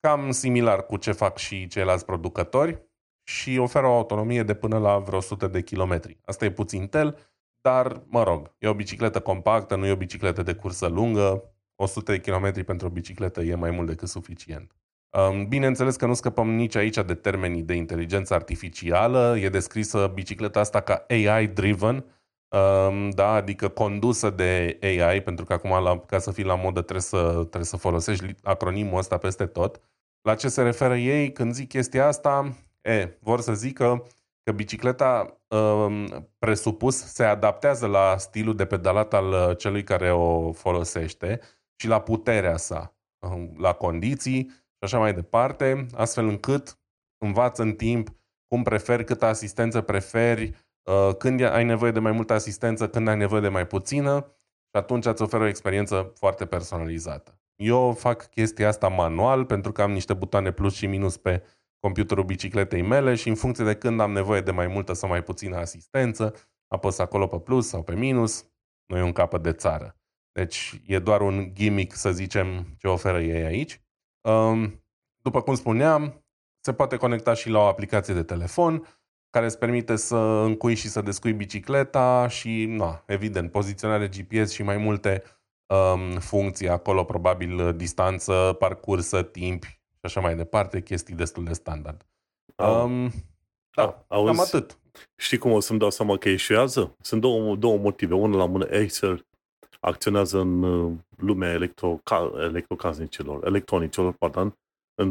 cam similar cu ce fac și ceilalți producători și oferă o autonomie de până la vreo 100 de kilometri. Asta e puțin tel, dar, mă rog, e o bicicletă compactă, nu e o bicicletă de cursă lungă, 100 de kilometri pentru o bicicletă e mai mult decât suficient. Bineînțeles că nu scăpăm nici aici de termenii de inteligență artificială. E descrisă bicicleta asta ca AI-driven, da, adică condusă de AI, pentru că acum, la, ca să fii la modă, trebuie să, trebuie să folosești acronimul ăsta peste tot. La ce se referă ei când zic chestia asta? E, vor să zică că bicicleta um, presupus se adaptează la stilul de pedalat al uh, celui care o folosește și la puterea sa, um, la condiții și așa mai departe, astfel încât învață în timp cum preferi, câtă asistență preferi, uh, când ai nevoie de mai multă asistență, când ai nevoie de mai puțină și atunci îți oferă o experiență foarte personalizată. Eu fac chestia asta manual pentru că am niște butoane plus și minus pe computerul bicicletei mele și în funcție de când am nevoie de mai multă sau mai puțină asistență, apăs acolo pe plus sau pe minus, nu e un capăt de țară. Deci e doar un gimmick, să zicem, ce oferă ei aici. Um, după cum spuneam, se poate conecta și la o aplicație de telefon care îți permite să încui și să descui bicicleta și, na, evident, poziționare GPS și mai multe um, funcții acolo, probabil distanță, parcursă, timp și așa mai departe, chestii destul de standard. Um, da, Auzi, cam atât. Știi cum o să-mi dau seama că eșuează? Sunt două, două motive. Unul la mână, Acer acționează în uh, lumea electro, electrocasnicilor, electronicelor, pardon, în,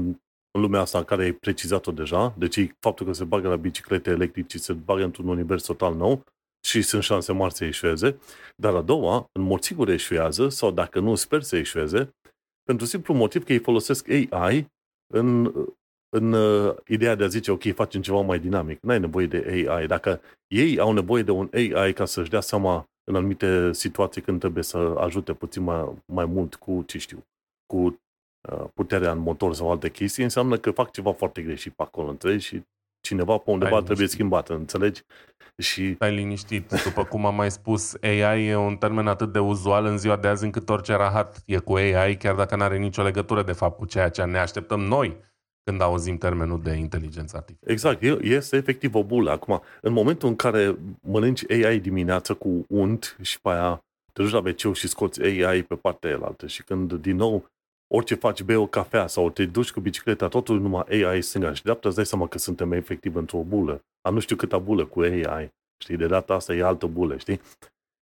în lumea asta în care ai precizat-o deja, deci faptul că se bagă la biciclete electrice, se bagă într-un univers total nou și sunt șanse mari să eșueze, dar a doua, în mod sigur eșuează, sau dacă nu sper să eșueze, pentru simplu motiv că ei folosesc AI în, în uh, ideea de a zice, ok, facem ceva mai dinamic. N-ai nevoie de AI. Dacă ei au nevoie de un AI ca să-și dea seama în anumite situații când trebuie să ajute puțin mai, mai mult cu, ce știu, cu uh, puterea în motor sau alte chestii, înseamnă că fac ceva foarte greșit pe acolo între și cineva pe undeva Ai trebuie schimbat, înțelegi? Și... Stai liniștit. După cum am mai spus, AI e un termen atât de uzual în ziua de azi încât orice rahat e cu AI, chiar dacă nu are nicio legătură de fapt cu ceea ce ne așteptăm noi când auzim termenul de inteligență artificială. Exact, este efectiv o bulă. Acum, în momentul în care mănânci AI dimineață cu unt și pe aia te duci la wc și scoți AI pe partea elaltă și când din nou orice faci, bei o cafea sau te duci cu bicicleta, totul numai AI stânga și dreapta, îți dai seama că suntem efectiv într-o bulă. Am nu știu câta bulă cu AI. Știi, de data asta e altă bulă, știi?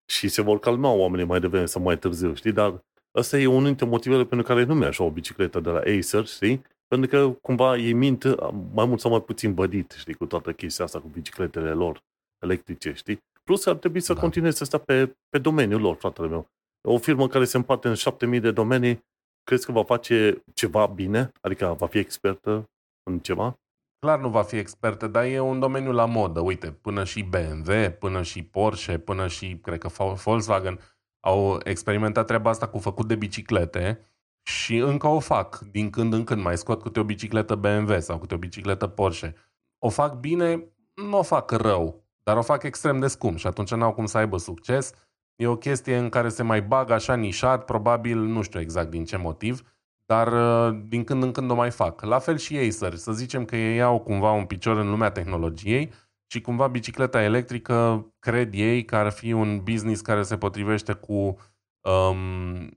Și se vor calma oamenii mai devreme sau mai târziu, știi? Dar ăsta e unul dintre motivele pentru care nu mi-aș o bicicletă de la Acer, știi? Pentru că cumva ei mint mai mult sau mai puțin bădit, știi, cu toată chestia asta, cu bicicletele lor electrice, știi? Plus ar trebui să da. continue să stea pe, pe domeniul lor, fratele meu. O firmă care se împarte în 7000 de domenii, crezi că va face ceva bine? Adică va fi expertă în ceva? Clar nu va fi expertă, dar e un domeniu la modă. Uite, până și BMW, până și Porsche, până și, cred că Volkswagen au experimentat treaba asta cu făcut de biciclete și încă o fac. Din când în când mai scot câte o bicicletă BMW sau câte o bicicletă Porsche. O fac bine, nu o fac rău, dar o fac extrem de scump și atunci n-au cum să aibă succes. E o chestie în care se mai bag așa nișat, probabil, nu știu exact din ce motiv, dar uh, din când în când o mai fac. La fel și Acer, să zicem că ei au cumva un picior în lumea tehnologiei și cumva bicicleta electrică, cred ei, că ar fi un business care se potrivește cu, um,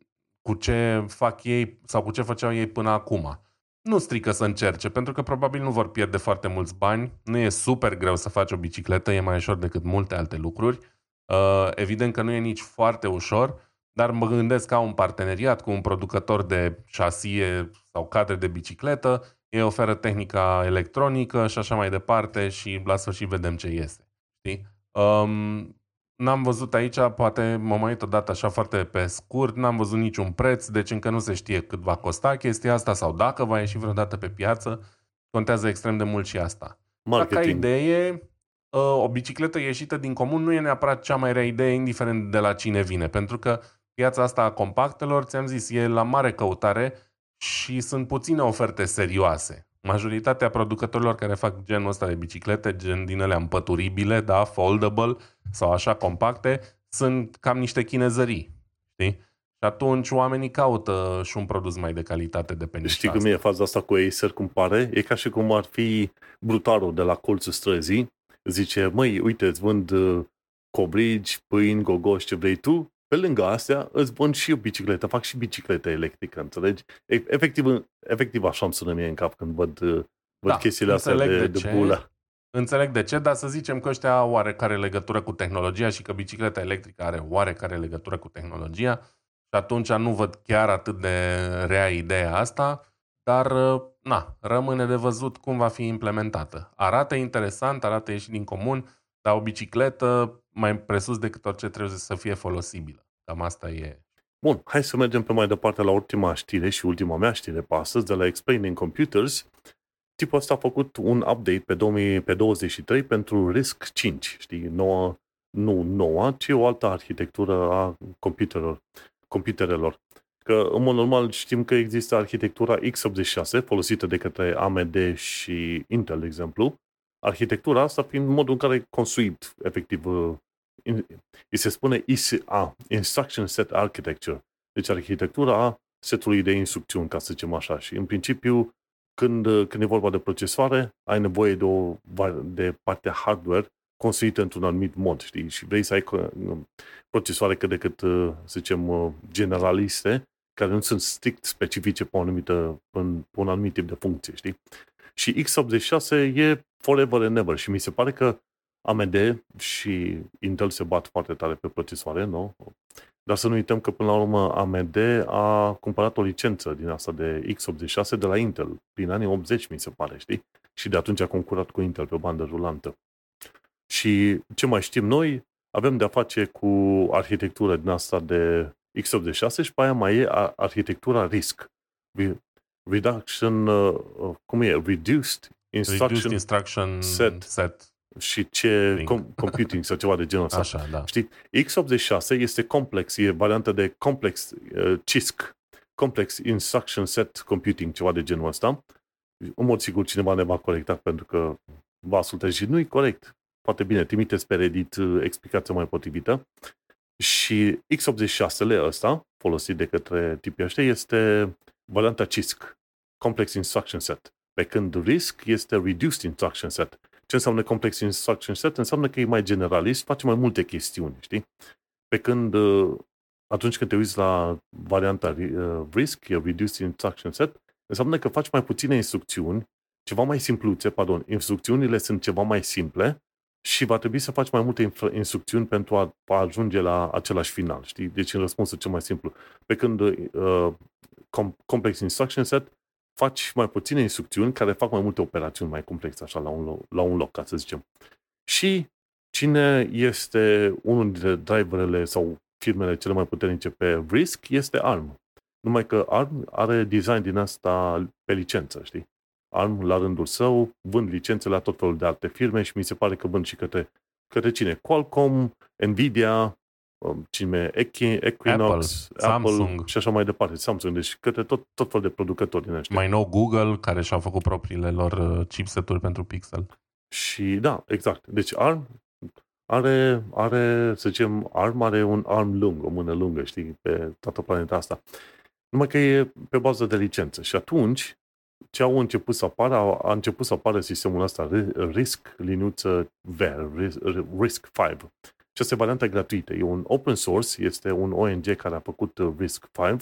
cu ce fac ei sau cu ce făceau ei până acum. Nu strică să încerce, pentru că probabil nu vor pierde foarte mulți bani, nu e super greu să faci o bicicletă, e mai ușor decât multe alte lucruri. Uh, evident că nu e nici foarte ușor, dar mă gândesc ca un parteneriat cu un producător de șasie sau cadre de bicicletă, ei oferă tehnica electronică și așa mai departe și la sfârșit vedem ce este. Știi? Um, n-am văzut aici, poate mă mai uit odată așa foarte pe scurt, n-am văzut niciun preț, deci încă nu se știe cât va costa chestia asta sau dacă va ieși vreodată pe piață. Contează extrem de mult și asta. Marketing. Ca idee, ă, o bicicletă ieșită din comun nu e neapărat cea mai rea idee, indiferent de la cine vine, pentru că piața asta a compactelor, ți-am zis, e la mare căutare și sunt puține oferte serioase. Majoritatea producătorilor care fac genul ăsta de biciclete, gen din ele împăturibile, da, foldable sau așa compacte, sunt cam niște chinezării. Știi? Și atunci oamenii caută și un produs mai de calitate de pe Știi cum e faza asta cu Acer, cum pare? E ca și cum ar fi brutarul de la colțul străzii. Zice, măi, uite, îți vând uh, cobrigi, pâini, gogoși, ce vrei tu, pe lângă astea, îți vând și eu bicicletă, fac și bicicletă electrică, înțelegi? Efectiv, efectiv așa îmi sună mie în cap când văd, văd da, chestiile astea de, de, de bulă. Înțeleg de ce, dar să zicem că ăștia au oarecare legătură cu tehnologia și că bicicleta electrică are oarecare legătură cu tehnologia și atunci nu văd chiar atât de rea ideea asta, dar na, rămâne de văzut cum va fi implementată. Arată interesant, arată ieșit din comun, dar o bicicletă mai presus decât orice trebuie să fie folosibilă. Cam asta e. Bun, hai să mergem pe mai departe la ultima știre și ultima mea știre pe astăzi de la Explaining Computers. Tipul ăsta a făcut un update pe, 2000, pe 23 pentru RISC 5, știi, noua, nu noua, ci o altă arhitectură a computerelor. computerelor. Că, în mod normal, știm că există arhitectura x86 folosită de către AMD și Intel, de exemplu, arhitectura asta fiind modul în care e construit, efectiv, uh, îi se spune ISA, Instruction Set Architecture, deci arhitectura setului de instrucțiuni, ca să zicem așa. Și în principiu, când, uh, când e vorba de procesoare, ai nevoie de, o, de partea hardware construită într-un anumit mod, știi? Și vrei să ai uh, procesoare cât de cât, să zicem, generaliste, care nu sunt strict specifice pe, o anumită, pe un anumit tip de funcție, știi? Și x86 e forever and ever și mi se pare că AMD și Intel se bat foarte tare pe procesoare, nu? Dar să nu uităm că până la urmă AMD a cumpărat o licență din asta de x86 de la Intel, prin anii 80 mi se pare, știi? Și de atunci a concurat cu Intel pe o bandă rulantă. Și ce mai știm noi, avem de-a face cu arhitectură din asta de x86 și pe aia mai e arhitectura RISC. Reduction, uh, cum e? Reduced Instruction, Reduced instruction set. set. Și ce com- computing sau ceva de genul ăsta. Așa, da. Știi? x86 este complex, e varianta de complex uh, CISC, Complex Instruction Set Computing, ceva de genul ăsta. În mod sigur cineva ne va corecta pentru că va asculta și nu-i corect. Foarte bine, trimiteți pe Reddit uh, explicația mai potrivită. Și x86-le ăsta, folosit de către tipii ăștia, este varianta CISC, Complex Instruction Set. Pe când RISC este Reduced Instruction Set. Ce înseamnă Complex Instruction Set? Înseamnă că e mai generalist, face mai multe chestiuni, știi? Pe când uh, atunci când te uiți la varianta uh, RISC, e Reduced Instruction Set, înseamnă că faci mai puține instrucțiuni, ceva mai simpluțe, pardon, instrucțiunile sunt ceva mai simple și va trebui să faci mai multe instrucțiuni pentru a, ajunge la același final, știi? Deci în răspunsul cel mai simplu. Pe când uh, Complex Instruction Set faci mai puține instrucțiuni care fac mai multe operațiuni mai complexe, așa, la un, loc, la un loc, ca să zicem. Și cine este unul dintre driverele sau firmele cele mai puternice pe RISC este ARM. Numai că ARM are design din asta pe licență, știi? ARM, la rândul său, vând licențe la tot felul de alte firme și mi se pare că vând și către, către cine? Qualcomm, Nvidia, um, cine? Equinox, Apple, Apple Samsung. și așa mai departe. Samsung, deci către tot, tot fel de producători din ăștia. Mai nou Google, care și-au făcut propriile lor uh, chipseturi pentru Pixel. Și da, exact. Deci ARM are, are, să zicem, ARM are un arm lung, o mână lungă, știi, pe toată planeta asta. Numai că e pe bază de licență. Și atunci, ce au început să apară, a, a început să apară sistemul ăsta RISC, liniuță V, RISC 5. Și asta e varianta gratuită. E un open source, este un ONG care a făcut uh, RISC 5,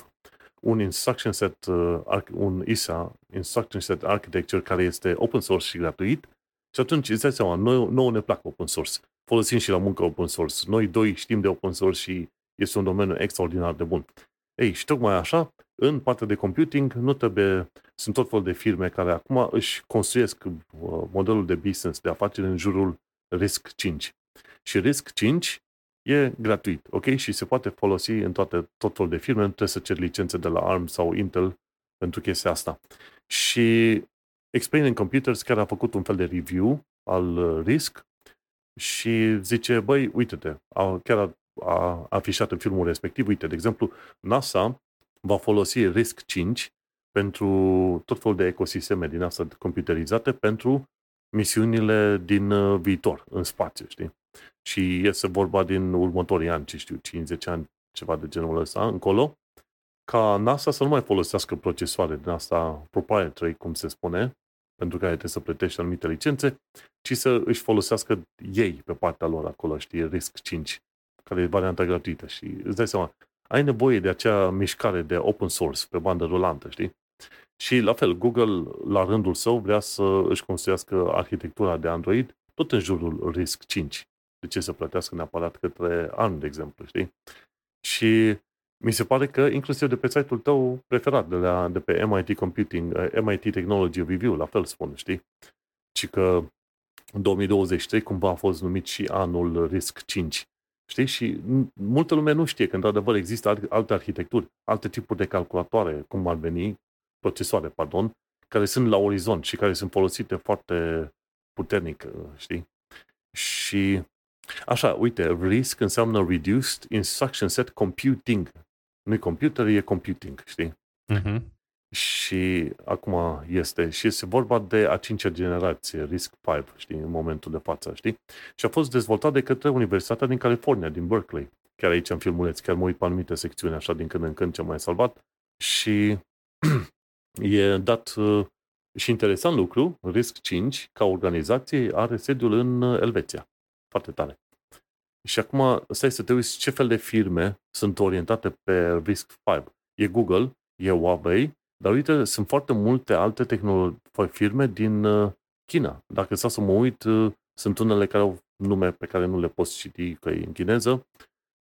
un instruction set, uh, un ISA, instruction set architecture, care este open source și gratuit. Și atunci îți dai seama, noi, nouă ne plac open source. Folosim și la muncă open source. Noi doi știm de open source și este un domeniu extraordinar de bun. Ei, și tocmai așa, în partea de computing, nu trebuie, sunt tot fel de firme care acum își construiesc uh, modelul de business, de afaceri în jurul RISC 5. Și RISC 5 e gratuit, ok? Și se poate folosi în toate, tot fel de firme, nu trebuie să cer licențe de la ARM sau Intel pentru chestia asta. Și Explaining Computers chiar a făcut un fel de review al uh, RISC și zice, băi, uite-te, a, chiar a, a afișat în filmul respectiv, uite, de exemplu, NASA va folosi RISC 5 pentru tot felul de ecosisteme din asta computerizate pentru misiunile din uh, viitor, în spațiu, știi? Și este vorba din următorii ani, ce știu, 50 ani, ceva de genul ăsta, încolo, ca NASA să nu mai folosească procesoare din asta proprietary, cum se spune, pentru care trebuie să plătești anumite licențe, ci să își folosească ei pe partea lor acolo, știi, RISC 5, care e varianta gratuită și îți dai seama, ai nevoie de acea mișcare de open source pe bandă rulantă, știi? Și la fel, Google, la rândul său, vrea să își construiască arhitectura de Android tot în jurul RISC 5. De ce să plătească neapărat către ARM, de exemplu, știi? Și mi se pare că inclusiv de pe site-ul tău preferat, de, la, de pe MIT Computing, eh, MIT Technology Review, la fel spun, știi? Și că 2023 cumva a fost numit și anul RISC 5. Știi? Și multă lume nu știe că, într-adevăr, există alte arhitecturi, alte tipuri de calculatoare, cum ar veni, procesoare, pardon, care sunt la orizont și care sunt folosite foarte puternic, eh, știi? Și Așa, uite, RISC înseamnă Reduced Instruction Set Computing. Nu-i computer, e computing, știi? Uh-huh. Și acum este, și este vorba de a cincea generație, RISC 5, știi, în momentul de față, știi? Și a fost dezvoltat de către Universitatea din California, din Berkeley. Chiar aici în filmuleț, chiar mă uit pe anumite secțiuni, așa, din când în când ce mai salvat. Și e dat uh, și interesant lucru, RISC 5, ca organizație, are sediul în uh, Elveția. Foarte tare. Și acum stai să te uiți ce fel de firme sunt orientate pe Risk 5. E Google, e Huawei, dar uite, sunt foarte multe alte tehnolo- firme din uh, China. Dacă stau să mă uit, uh, sunt unele care au nume pe care nu le poți citi că e în chineză,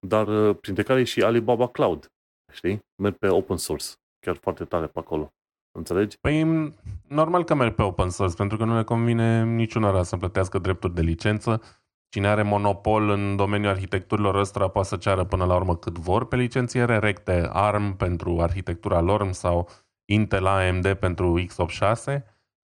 dar uh, printre care e și Alibaba Cloud. Știi? Merg pe open source. Chiar foarte tare pe acolo. Înțelegi? Păi, normal că merg pe open source, pentru că nu le convine niciunora să plătească drepturi de licență Cine are monopol în domeniul arhitecturilor ăstora poate să ceară până la urmă cât vor pe licențiere, recte ARM pentru arhitectura lor sau Intel AMD pentru x86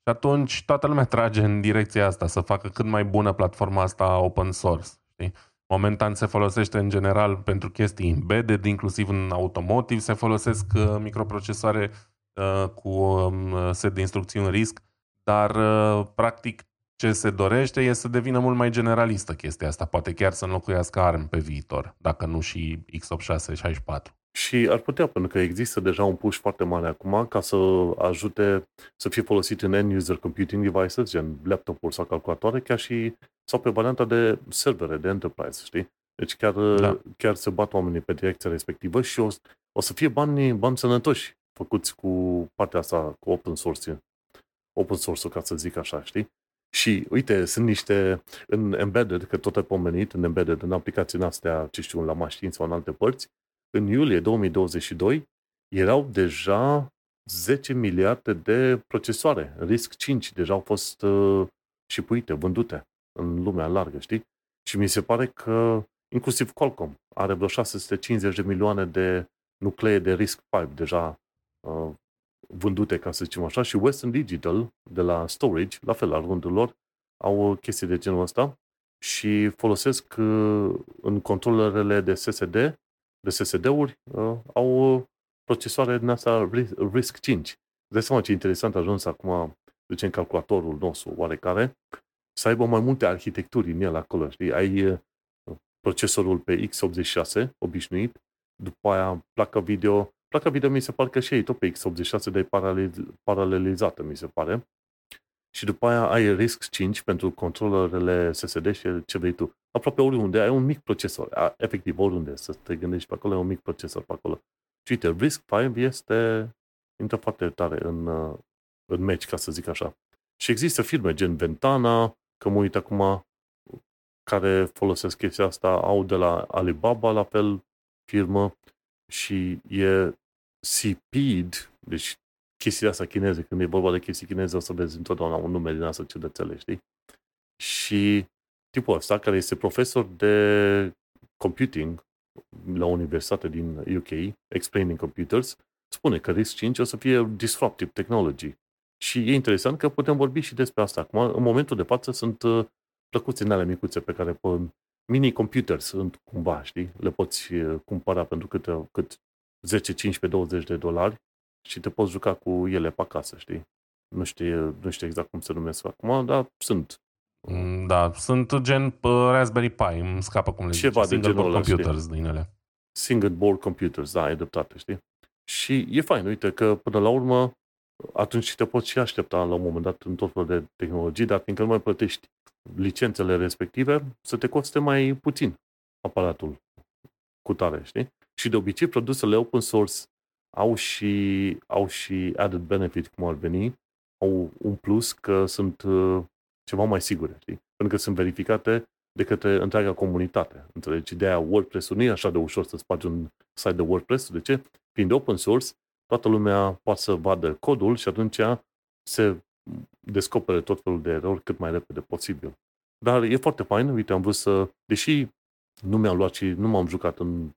și atunci toată lumea trage în direcția asta, să facă cât mai bună platforma asta open source. Știi? Momentan se folosește în general pentru chestii embedded, inclusiv în automotive se folosesc uh, microprocesoare uh, cu um, set de instrucțiuni RISC, dar uh, practic ce se dorește e să devină mult mai generalistă chestia asta. Poate chiar să înlocuiască ARM pe viitor, dacă nu și x86-64. Și ar putea, pentru că există deja un push foarte mare acum ca să ajute să fie folosit în end-user computing devices, gen laptopuri sau calculatoare, chiar și sau pe varianta de servere, de enterprise, știi? Deci chiar, da. chiar se bat oamenii pe direcția respectivă și o, o să fie bani, bani sănătoși făcuți cu partea asta, cu open source open source ca să zic așa, știi? Și uite, sunt niște în embedded, că tot ai pomenit, în embedded, în aplicațiile astea, ce știu, la mașini sau în alte părți, în iulie 2022 erau deja 10 miliarde de procesoare. RISC 5 deja au fost uh, șipuite, vândute în lumea largă, știi? Și mi se pare că inclusiv Qualcomm are vreo 650 de milioane de nuclee de RISC 5 deja uh, vândute, ca să zicem așa, și Western Digital, de la Storage, la fel, la rândul lor, au chestii de genul ăsta și folosesc uh, în controlerele de SSD, de SSD-uri, uh, au procesoare din asta RISC-5. Deci seama ce interesant a ajuns acum, zicem, calculatorul nostru oarecare, să aibă mai multe arhitecturi în el acolo, știi? Ai uh, procesorul pe x86 obișnuit, după aia placa video, placa video mi se pare că și ei tot pe x86 de paralelizată, mi se pare, și după aia ai RISC-5 pentru controlerele SSD și ce vrei tu. Aproape oriunde ai un mic procesor, efectiv oriunde, să te gândești pe acolo, ai un mic procesor pe acolo. Și uite, RISC-5 este, intră foarte tare în, în match, ca să zic așa. Și există firme gen Ventana, că mă uit acum, care folosesc chestia asta, au de la Alibaba, la fel, firmă, și e CPID, deci chestia asta chineze, când e vorba de chestii chineze, o să vezi întotdeauna un nume din asta ciudățele, știi? Și tipul ăsta, care este profesor de computing la o universitate din UK, Explaining Computers, spune că RISC-5 o să fie disruptive technology. Și e interesant că putem vorbi și despre asta acum. În momentul de față sunt uh, plăcuțe alea micuțe pe care pe mini computers sunt cumva, știi? Le poți uh, cumpăra pentru câte, cât 10, 15, 20 de dolari și te poți juca cu ele pe acasă, știi? Nu știu, nu știu exact cum se numesc acum, dar sunt. Mm, da, sunt gen uh, Raspberry Pi, îmi scapă cum le Ceva zice, de genul ăla, computers știi? din ele. Single board computers, da, ai dreptate, știi? Și e fain, uite că până la urmă atunci te poți și aștepta la un moment dat în tot felul de tehnologii, dar fiindcă nu mai plătești licențele respective, să te coste mai puțin aparatul cu tare, știi? Și de obicei produsele open source au și, au și added benefit, cum ar veni, au un plus că sunt uh, ceva mai sigure, știi? Pentru că sunt verificate de către întreaga comunitate. Înțelegi? De aia WordPress-ul nu e așa de ușor să spargi un site de WordPress. De ce? Fiind open source, toată lumea poate să vadă codul și atunci se descopere tot felul de erori cât mai repede posibil. Dar e foarte fain, uite, am vrut să, deși nu mi-am luat și nu m-am jucat în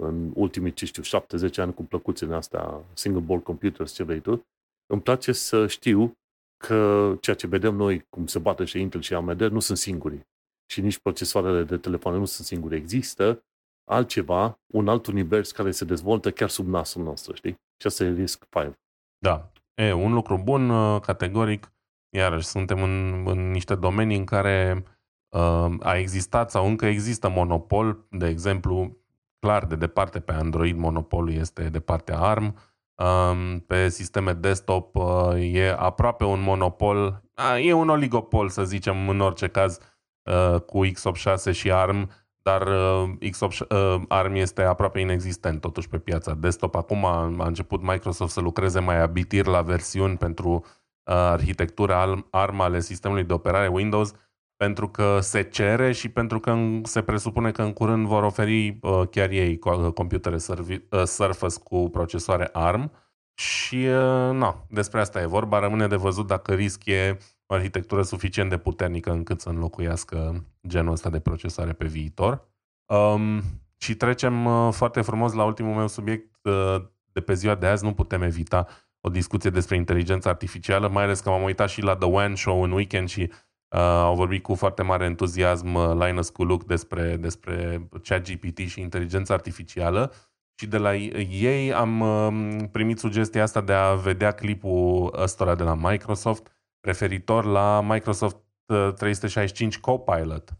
în ultimii, ce știu, 70 ani cu plăcuțele astea, single board computers, ce vrei tu, îmi place să știu că ceea ce vedem noi, cum se bate și Intel și AMD, nu sunt singuri. Și nici procesoarele de telefoane nu sunt singure. Există altceva, un alt univers care se dezvoltă chiar sub nasul nostru, știi? Și asta e Risk 5. Da. E, un lucru bun, uh, categoric, iarăși suntem în, în niște domenii în care uh, a existat sau încă există monopol, de exemplu, clar de departe pe Android monopolul este de partea ARM. Pe sisteme desktop uh, e aproape un monopol, e un oligopol să zicem în orice caz uh, cu x86 și ARM, dar uh, x ARM este aproape inexistent totuși pe piața desktop. Acum a început Microsoft să lucreze mai abitir la versiuni pentru arhitectura ARM ale sistemului de operare Windows, pentru că se cere și pentru că se presupune că în curând vor oferi uh, chiar ei uh, computere uh, Surface cu procesoare ARM și na, despre asta e vorba. Rămâne de văzut dacă risc e o arhitectură suficient de puternică încât să înlocuiască genul ăsta de procesoare pe viitor. Um, și trecem uh, foarte frumos la ultimul meu subiect uh, de pe ziua de azi. Nu putem evita o discuție despre inteligența artificială, mai ales că m-am uitat și la The One Show în weekend și Uh, au vorbit cu foarte mare entuziasm uh, Linus Kuluk despre, despre ChatGPT și inteligența artificială și de la ei am uh, primit sugestia asta de a vedea clipul ăstora de la Microsoft referitor la Microsoft 365 uh, Copilot.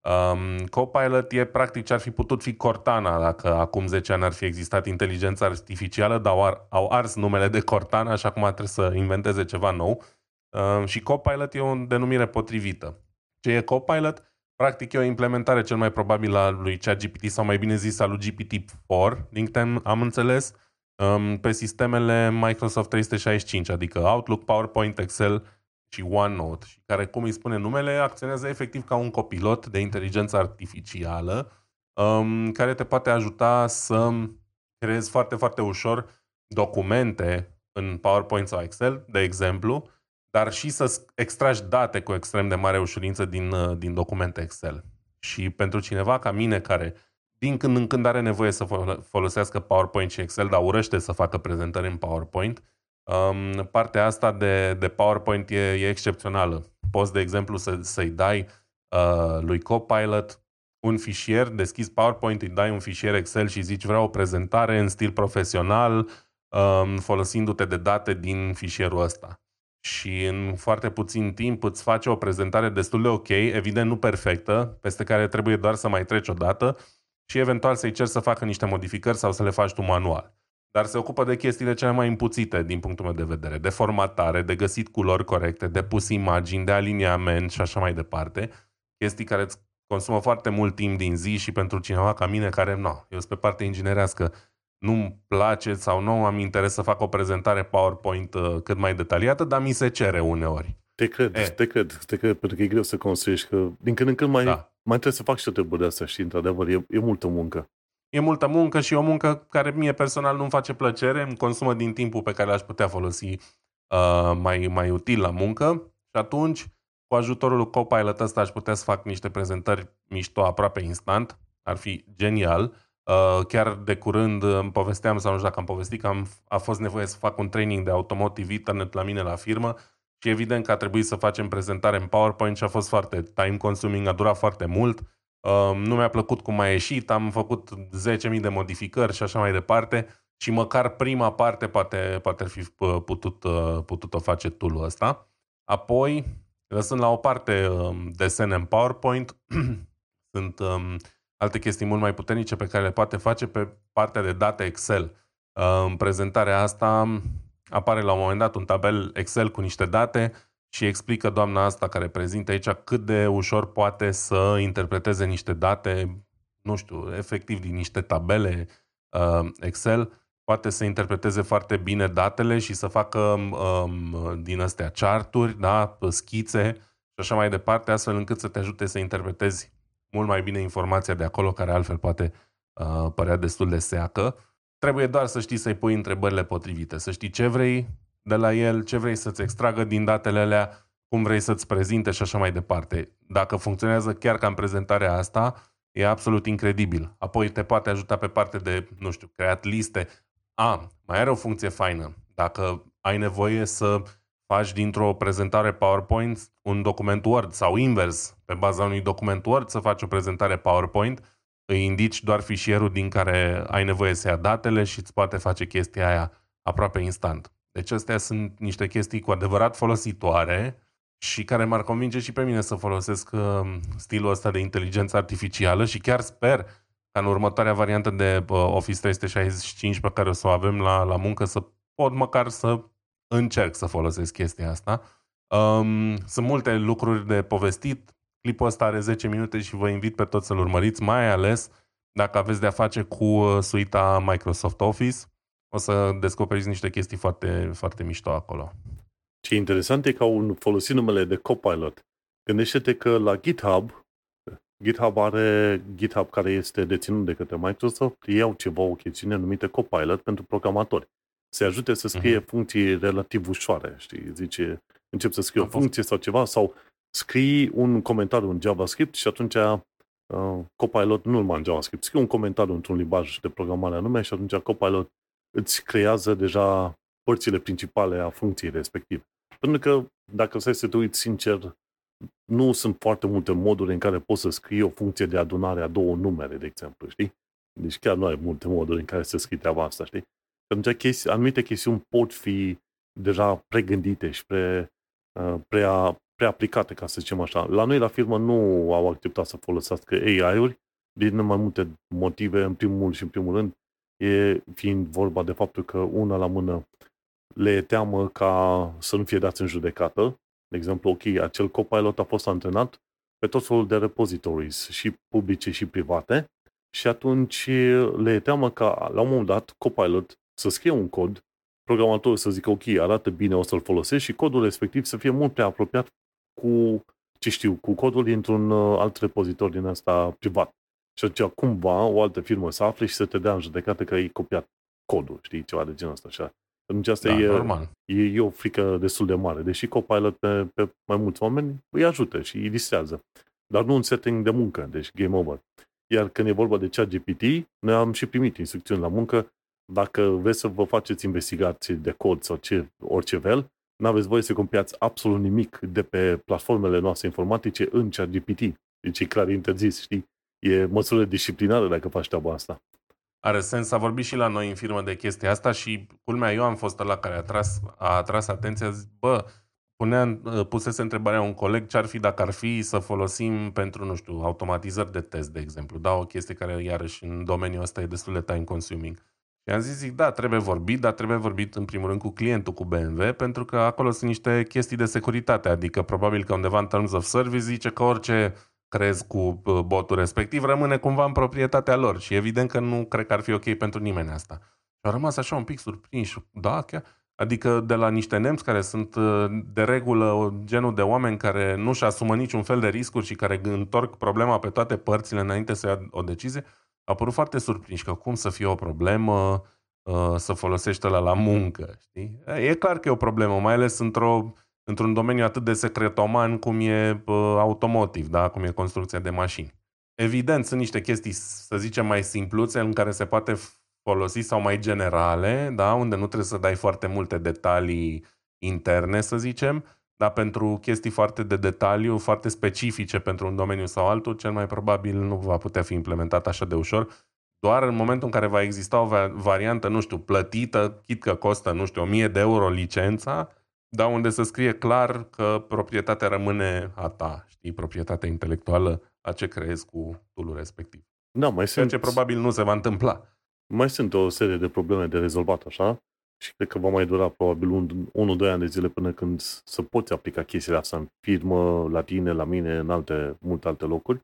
Um, Copilot e practic ce ar fi putut fi Cortana dacă acum 10 ani ar fi existat inteligența artificială, dar au, ar, au ars numele de Cortana, așa cum trebuie să inventeze ceva nou. Ehm, și Copilot e o denumire potrivită. Ce e Copilot? Practic e o implementare cel mai probabil a lui ChatGPT sau mai bine zis a lui GPT-4, din câte am înțeles, ehm, pe sistemele Microsoft 365, adică Outlook, PowerPoint, Excel și OneNote, și care, cum îi spune numele, acționează efectiv ca un copilot de inteligență artificială ehm, care te poate ajuta să creezi foarte, foarte ușor documente în PowerPoint sau Excel, de exemplu, dar și să extragi date cu extrem de mare ușurință din, uh, din documente Excel. Și pentru cineva ca mine care din când în când are nevoie să folosească PowerPoint și Excel, dar urăște să facă prezentări în PowerPoint. Um, partea asta de, de PowerPoint e, e excepțională. Poți, de exemplu, să, să-i dai uh, lui Copilot un fișier, deschizi PowerPoint, îi dai un fișier Excel și zici vreau o prezentare în stil profesional, um, folosindu-te de date din fișierul ăsta. Și în foarte puțin timp îți face o prezentare destul de ok, evident nu perfectă, peste care trebuie doar să mai treci o dată și eventual să-i cer să facă niște modificări sau să le faci tu manual. Dar se ocupă de chestiile cele mai impuțite din punctul meu de vedere, de formatare, de găsit culori corecte, de pus imagini, de aliniament și așa mai departe. Chestii care îți consumă foarte mult timp din zi și pentru cineva ca mine care, nu, eu sunt pe partea inginerească, nu-mi place sau nu am interes să fac o prezentare PowerPoint uh, cât mai detaliată, dar mi se cere uneori. Te cred, e. te cred, te cred, pentru că e greu să construiești, că din când în când mai, da. mai trebuie să fac și o treburi de astea și, într-adevăr, e, e multă muncă. E multă muncă și o muncă care mie personal nu-mi face plăcere, îmi consumă din timpul pe care l-aș putea folosi uh, mai, mai util la muncă și atunci, cu ajutorul Copilot ăsta, aș putea să fac niște prezentări mișto aproape instant, ar fi genial. Uh, chiar de curând îmi povesteam, sau nu știu dacă am povestit, că am, a fost nevoie să fac un training de automotive internet la mine la firmă și evident că a trebuit să facem prezentare în PowerPoint și a fost foarte time consuming, a durat foarte mult. Uh, nu mi-a plăcut cum a ieșit, am făcut 10.000 de modificări și așa mai departe și măcar prima parte poate, poate ar fi uh, putut, putut o face tool ăsta. Apoi, lăsând la o parte um, desene în PowerPoint, sunt um, alte chestii mult mai puternice pe care le poate face pe partea de date Excel. Uh, în prezentarea asta apare la un moment dat un tabel Excel cu niște date și explică doamna asta care prezintă aici cât de ușor poate să interpreteze niște date, nu știu, efectiv din niște tabele uh, Excel, poate să interpreteze foarte bine datele și să facă um, din astea charturi, da, schițe și așa mai departe, astfel încât să te ajute să interpretezi mult mai bine informația de acolo, care altfel poate uh, părea destul de seacă. Trebuie doar să știi să-i pui întrebările potrivite, să știi ce vrei de la el, ce vrei să-ți extragă din datele alea, cum vrei să-ți prezinte și așa mai departe. Dacă funcționează chiar ca în prezentarea asta, e absolut incredibil. Apoi te poate ajuta pe parte de, nu știu, creat liste. A, mai are o funcție faină. Dacă ai nevoie să faci dintr-o prezentare PowerPoint un document Word sau invers, pe baza unui document Word să faci o prezentare PowerPoint, îi indici doar fișierul din care ai nevoie să ia datele și îți poate face chestia aia aproape instant. Deci astea sunt niște chestii cu adevărat folositoare și care m-ar convinge și pe mine să folosesc uh, stilul ăsta de inteligență artificială și chiar sper ca în următoarea variantă de uh, Office 365 pe care o să o avem la, la muncă să pot măcar să încerc să folosesc chestia asta. Um, sunt multe lucruri de povestit. Clipul ăsta are 10 minute și vă invit pe toți să-l urmăriți, mai ales dacă aveți de-a face cu uh, suita Microsoft Office. O să descoperiți niște chestii foarte, foarte mișto acolo. Ce interesant e că au folosit numele de Copilot. Gândește-te că la GitHub, GitHub are GitHub care este deținut de către Microsoft, ei au ceva, o chestiune numită Copilot pentru programatori să ajute să scrie uh-huh. funcții relativ ușoare, știi? Zice, încep să scrie o funcție sau ceva, sau scrii un comentariu în JavaScript și atunci uh, Copilot, nu numai în JavaScript, scrie un comentariu într-un limbaj de programare anume și atunci Copilot îți creează deja părțile principale a funcției respective. Pentru că, dacă să te uiți sincer, nu sunt foarte multe moduri în care poți să scrii o funcție de adunare a două numere, de exemplu, știi? Deci chiar nu ai multe moduri în care să scrii treaba asta, știi? Pentru că chesti, anumite chestiuni pot fi deja pregândite și pre, uh, prea, preaplicate, ca să zicem așa. La noi, la firmă, nu au acceptat să folosească AI-uri din mai multe motive. În primul și în primul rând, e fiind vorba de faptul că una la mână le e teamă ca să nu fie dați în judecată. De exemplu, ok, acel copilot a fost antrenat pe tot felul de repositories, și publice și private, și atunci le e teamă ca la un moment dat Copilot să scrie un cod, programatorul să zică, ok, arată bine, o să-l folosesc și codul respectiv să fie mult prea apropiat cu, ce știu, cu codul dintr-un uh, alt repozitor din asta privat. Și atunci cumva o altă firmă să afle și să te dea în judecată că ai copiat codul, știi, ceva de genul ăsta. Așa. Atunci asta da, e, normal. E, e, o frică destul de mare. Deși Copilot pe, pe mai mulți oameni îi ajută și îi distrează. Dar nu un setting de muncă, deci game over. Iar când e vorba de chat GPT, noi am și primit instrucțiuni la muncă. Dacă vreți să vă faceți investigații de cod sau ce, orice fel, nu aveți voie să compiați absolut nimic de pe platformele noastre informatice în chat GPT. Deci e clar interzis, știi? E măsură disciplinară dacă faci treaba asta. Are sens, a vorbit și la noi în firmă de chestia asta și culmea, eu am fost la care a atras, a atras atenția, zis, bă, punea, pusese întrebarea un coleg ce ar fi dacă ar fi să folosim pentru, nu știu, automatizări de test, de exemplu. Da, o chestie care, iarăși, în domeniul ăsta e destul de time consuming. Și am zis, zic, da, trebuie vorbit, dar trebuie vorbit în primul rând cu clientul, cu BMW, pentru că acolo sunt niște chestii de securitate, adică probabil că undeva în Terms of Service zice că orice crezi cu botul respectiv rămâne cumva în proprietatea lor și evident că nu cred că ar fi ok pentru nimeni asta. Și au rămas așa un pic surprinși, da, chiar? Adică de la niște nemți care sunt de regulă genul de oameni care nu-și asumă niciun fel de riscuri și care întorc problema pe toate părțile înainte să ia o decizie, au părut foarte surprinși că cum să fie o problemă să folosești la la muncă, știi? E clar că e o problemă, mai ales într-o într-un domeniu atât de secretoman cum e automotiv, da? cum e construcția de mașini. Evident, sunt niște chestii, să zicem, mai simpluțe în care se poate folosi sau mai generale, da? unde nu trebuie să dai foarte multe detalii interne, să zicem, dar pentru chestii foarte de detaliu, foarte specifice pentru un domeniu sau altul, cel mai probabil nu va putea fi implementat așa de ușor, doar în momentul în care va exista o variantă, nu știu, plătită, chit că costă, nu știu, 1000 de euro licența, da, unde să scrie clar că proprietatea rămâne a ta, știi, proprietatea intelectuală a ce creezi cu tool respectiv. Da, mai Ceea sunt, ce probabil nu se va întâmpla. mai sunt o serie de probleme de rezolvat așa și cred că va mai dura probabil un, 1-2 ani de zile până când să poți aplica chestiile astea în firmă, la tine, la mine, în alte, multe alte locuri.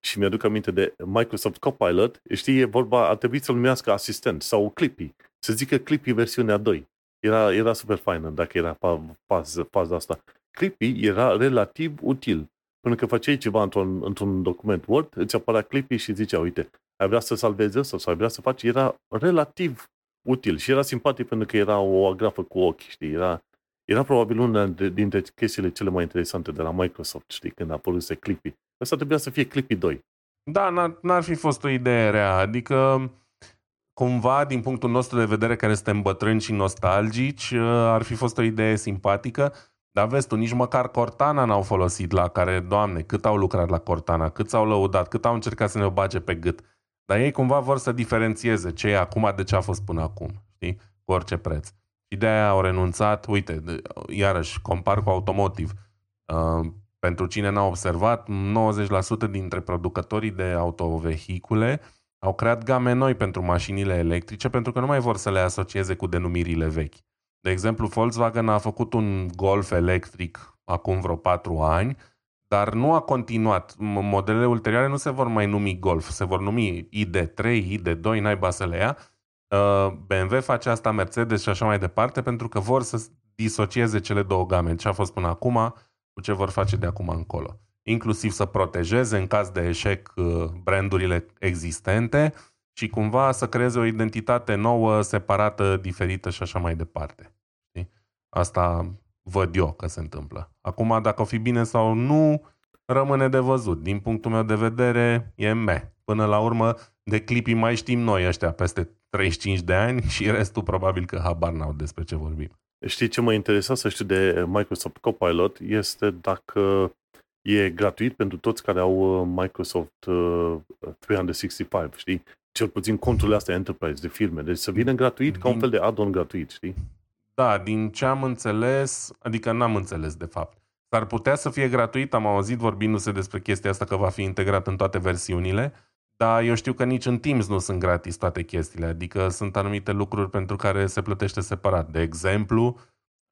Și mi-aduc aminte de Microsoft Copilot, știi, e vorba, a trebuit să-l numească asistent sau Clippy, să zică Clippy versiunea 2. Era, era super faină dacă era faza, faza asta. Clippy era relativ util. Până că făceai ceva într-un, într-un document Word, îți apărea Clippy și zicea, uite, ai vrea să salvezi asta sau ai vrea să faci, era relativ util și era simpatic pentru că era o agrafă cu ochi, știi, era, era probabil una dintre chestiile cele mai interesante de la Microsoft, știi, când a apărut Clippy. Asta trebuia să fie Clippy 2. Da, n-ar, n-ar fi fost o idee rea, adică cumva, din punctul nostru de vedere, care suntem bătrâni și nostalgici, uh, ar fi fost o idee simpatică, dar vezi tu, nici măcar Cortana n-au folosit la care, doamne, cât au lucrat la Cortana, cât s-au lăudat, cât au încercat să ne o bage pe gât. Dar ei cumva vor să diferențieze ce e acum de ce a fost până acum, știi? Cu orice preț. Și de aia au renunțat, uite, iarăși, compar cu automotive. Uh, pentru cine n-a observat, 90% dintre producătorii de autovehicule au creat game noi pentru mașinile electrice pentru că nu mai vor să le asocieze cu denumirile vechi. De exemplu, Volkswagen a făcut un Golf electric acum vreo 4 ani, dar nu a continuat. Modelele ulterioare nu se vor mai numi Golf, se vor numi ID3, ID2, naiba să le ia. Uh, BMW face asta, Mercedes și așa mai departe, pentru că vor să disocieze cele două game, ce a fost până acum cu ce vor face de acum încolo inclusiv să protejeze în caz de eșec uh, brandurile existente și cumva să creeze o identitate nouă, separată, diferită și așa mai departe. Asta văd eu că se întâmplă. Acum, dacă o fi bine sau nu, rămâne de văzut. Din punctul meu de vedere, e me. Până la urmă, de clipii mai știm noi ăștia peste 35 de ani și restul probabil că habar n-au despre ce vorbim. Știi ce mă interesa să știu de Microsoft Copilot este dacă e gratuit pentru toți care au uh, Microsoft 365, uh, știi? Cel puțin conturile astea enterprise de firme. Deci să vină gratuit din... ca un fel de add-on gratuit, știi? Da, din ce am înțeles, adică n-am înțeles de fapt. S-ar putea să fie gratuit, am auzit vorbindu-se despre chestia asta că va fi integrat în toate versiunile, dar eu știu că nici în Teams nu sunt gratis toate chestiile, adică sunt anumite lucruri pentru care se plătește separat. De exemplu,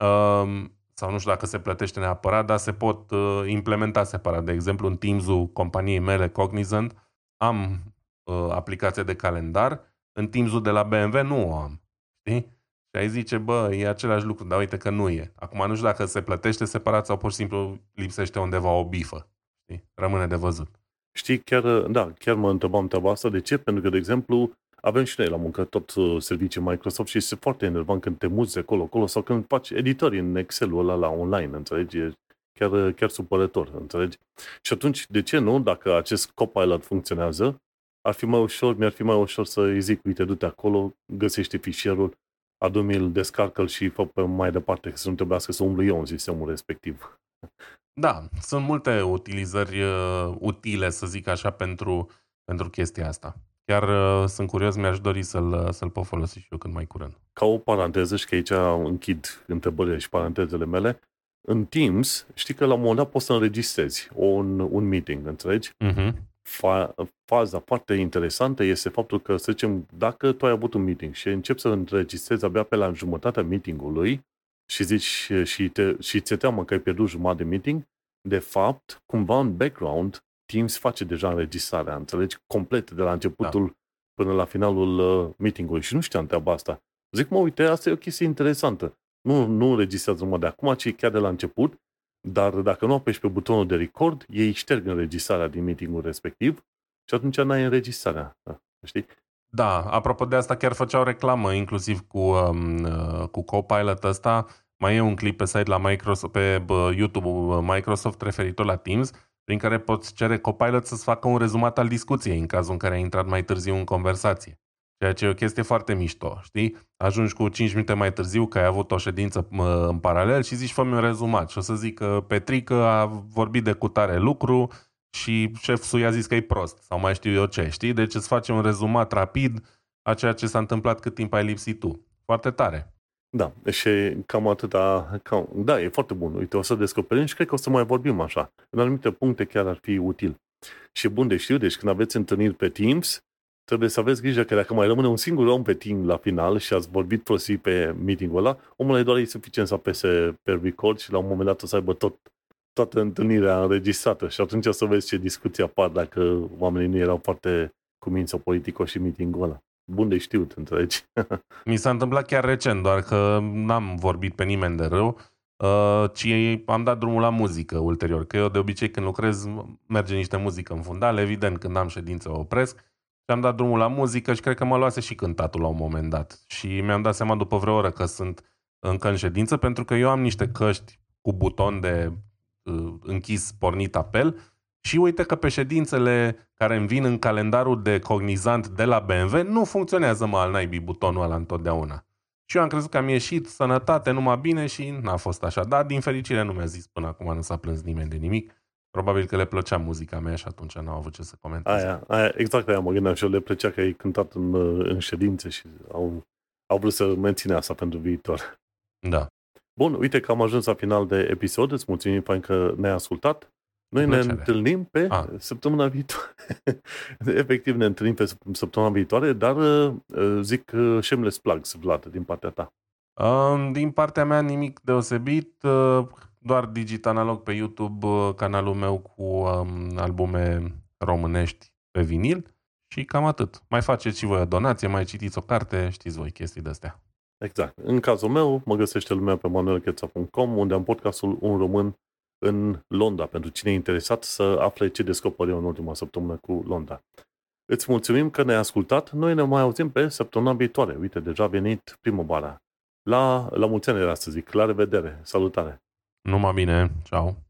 um, sau nu știu dacă se plătește neapărat, dar se pot uh, implementa separat. De exemplu, în Teams-ul companiei mele, Cognizant, am uh, aplicație de calendar, în Teams-ul de la BMW nu o am. Știi? Și ai zice, bă, e același lucru, dar uite că nu e. Acum nu știu dacă se plătește separat sau pur și simplu lipsește undeva o bifă. Știi? Rămâne de văzut. Știi, chiar, da, chiar mă întrebam treaba asta. De ce? Pentru că, de exemplu, avem și noi la muncă tot uh, servicii Microsoft și este foarte enervant când te muți acolo, acolo sau când faci editori în Excel-ul ăla la online, înțelegi? E chiar, chiar supărător, înțelegi? Și atunci, de ce nu, dacă acest Copilot funcționează, ar fi mai ușor, mi-ar fi mai ușor să îi zic, uite, du-te acolo, găsește fișierul, adu-mi-l, descarcă-l și fă pe mai departe, să nu trebuiască să umblu eu în sistemul respectiv. Da, sunt multe utilizări uh, utile, să zic așa, pentru, pentru chestia asta. Chiar uh, sunt curios, mi-aș dori să-l, uh, să-l pot folosi și eu cât mai curând. Ca o paranteză, și că aici închid întrebările și parantezele mele, în Teams, știi că la un moment dat poți să înregistrezi un, un meeting, înțelegi? Uh-huh. Fa, faza foarte interesantă este faptul că, să zicem, dacă tu ai avut un meeting și începi să înregistrezi abia pe la jumătatea meetingului și zici și, te, și ți-e teamă că ai pierdut jumătate de meeting, de fapt, cumva în background, Teams face deja înregistrarea, înțelegi? Complet, de la începutul da. până la finalul uh, meetingului. Și nu știam treaba asta. Zic, mă, uite, asta e o chestie interesantă. Nu, nu înregistrează numai de acum, ci chiar de la început, dar dacă nu apeși pe butonul de record, ei șterg înregistrarea din meetingul respectiv și atunci n-ai înregistrarea. Da, știi? Da, apropo de asta chiar făceau reclamă, inclusiv cu, um, uh, cu Copilot ăsta. Mai e un clip pe site la Microsoft, pe YouTube Microsoft referitor la Teams, prin care poți cere Copilot să-ți facă un rezumat al discuției în cazul în care ai intrat mai târziu în conversație. Ceea ce e o chestie foarte mișto, știi? Ajungi cu 5 minute mai târziu că ai avut o ședință în paralel și zici, fă un rezumat. Și o să zic că Petrică a vorbit de cutare lucru și șeful i-a zis că e prost sau mai știu eu ce, știi? Deci îți face un rezumat rapid a ceea ce s-a întâmplat cât timp ai lipsit tu. Foarte tare. Da, și cam atâta, cam, da, e foarte bun. Uite, o să descoperim și cred că o să mai vorbim așa. În anumite puncte chiar ar fi util. Și e bun de știu, deci când aveți întâlniri pe Teams, trebuie să aveți grijă că dacă mai rămâne un singur om pe team la final și ați vorbit prostit pe meetingul ăla, omul e doar e suficient să apese pe record și la un moment dat o să aibă tot, toată întâlnirea înregistrată și atunci o să vezi ce discuții apar dacă oamenii nu erau foarte cuminți sau politico și meetingul ăla. Bun de știut, înțelegi? Mi s-a întâmplat chiar recent, doar că n-am vorbit pe nimeni de rău, uh, ci am dat drumul la muzică ulterior, că eu de obicei când lucrez merge niște muzică în fundal, evident când am ședință o opresc, și am dat drumul la muzică și cred că mă luase și cântatul la un moment dat. Și mi-am dat seama după vreo oră că sunt încă în ședință, pentru că eu am niște căști cu buton de uh, închis, pornit apel și uite că pe ședințele care îmi vin în calendarul de cognizant de la BMW nu funcționează mă al naibii butonul ăla întotdeauna. Și eu am crezut că am ieșit, sănătate, numai bine și n-a fost așa. Dar din fericire nu mi-a zis până acum, nu s-a plâns nimeni de nimic. Probabil că le plăcea muzica mea și atunci n-au avut ce să comenteze. Aia, aia, exact aia mă gândeam și eu, le plăcea că ai cântat în, în ședințe și au, au vrut să menține asta pentru viitor. Da. Bun, uite că am ajuns la final de episod, îți mulțumim pentru că ne-ai ascultat. Noi ne întâlnim pe A. săptămâna viitoare. Efectiv ne întâlnim pe săptămâna viitoare, dar uh, zic uh, shameless plugs, Vlad, din partea ta. Din partea mea nimic deosebit. Uh, doar Digit Analog pe YouTube, uh, canalul meu cu um, albume românești pe vinil și cam atât. Mai faceți și voi o donație, mai citiți o carte, știți voi chestii de-astea. Exact. În cazul meu, mă găsește lumea pe manuelcheța.com, unde am podcastul Un Român în Londra, pentru cine e interesat să afle ce descoperi în ultima săptămână cu Londra. Îți mulțumim că ne-ai ascultat. Noi ne mai auzim pe săptămâna viitoare. Uite, deja a venit primăvara. La, la mulți ani era să zic. La revedere. Salutare! Numai bine, ceau!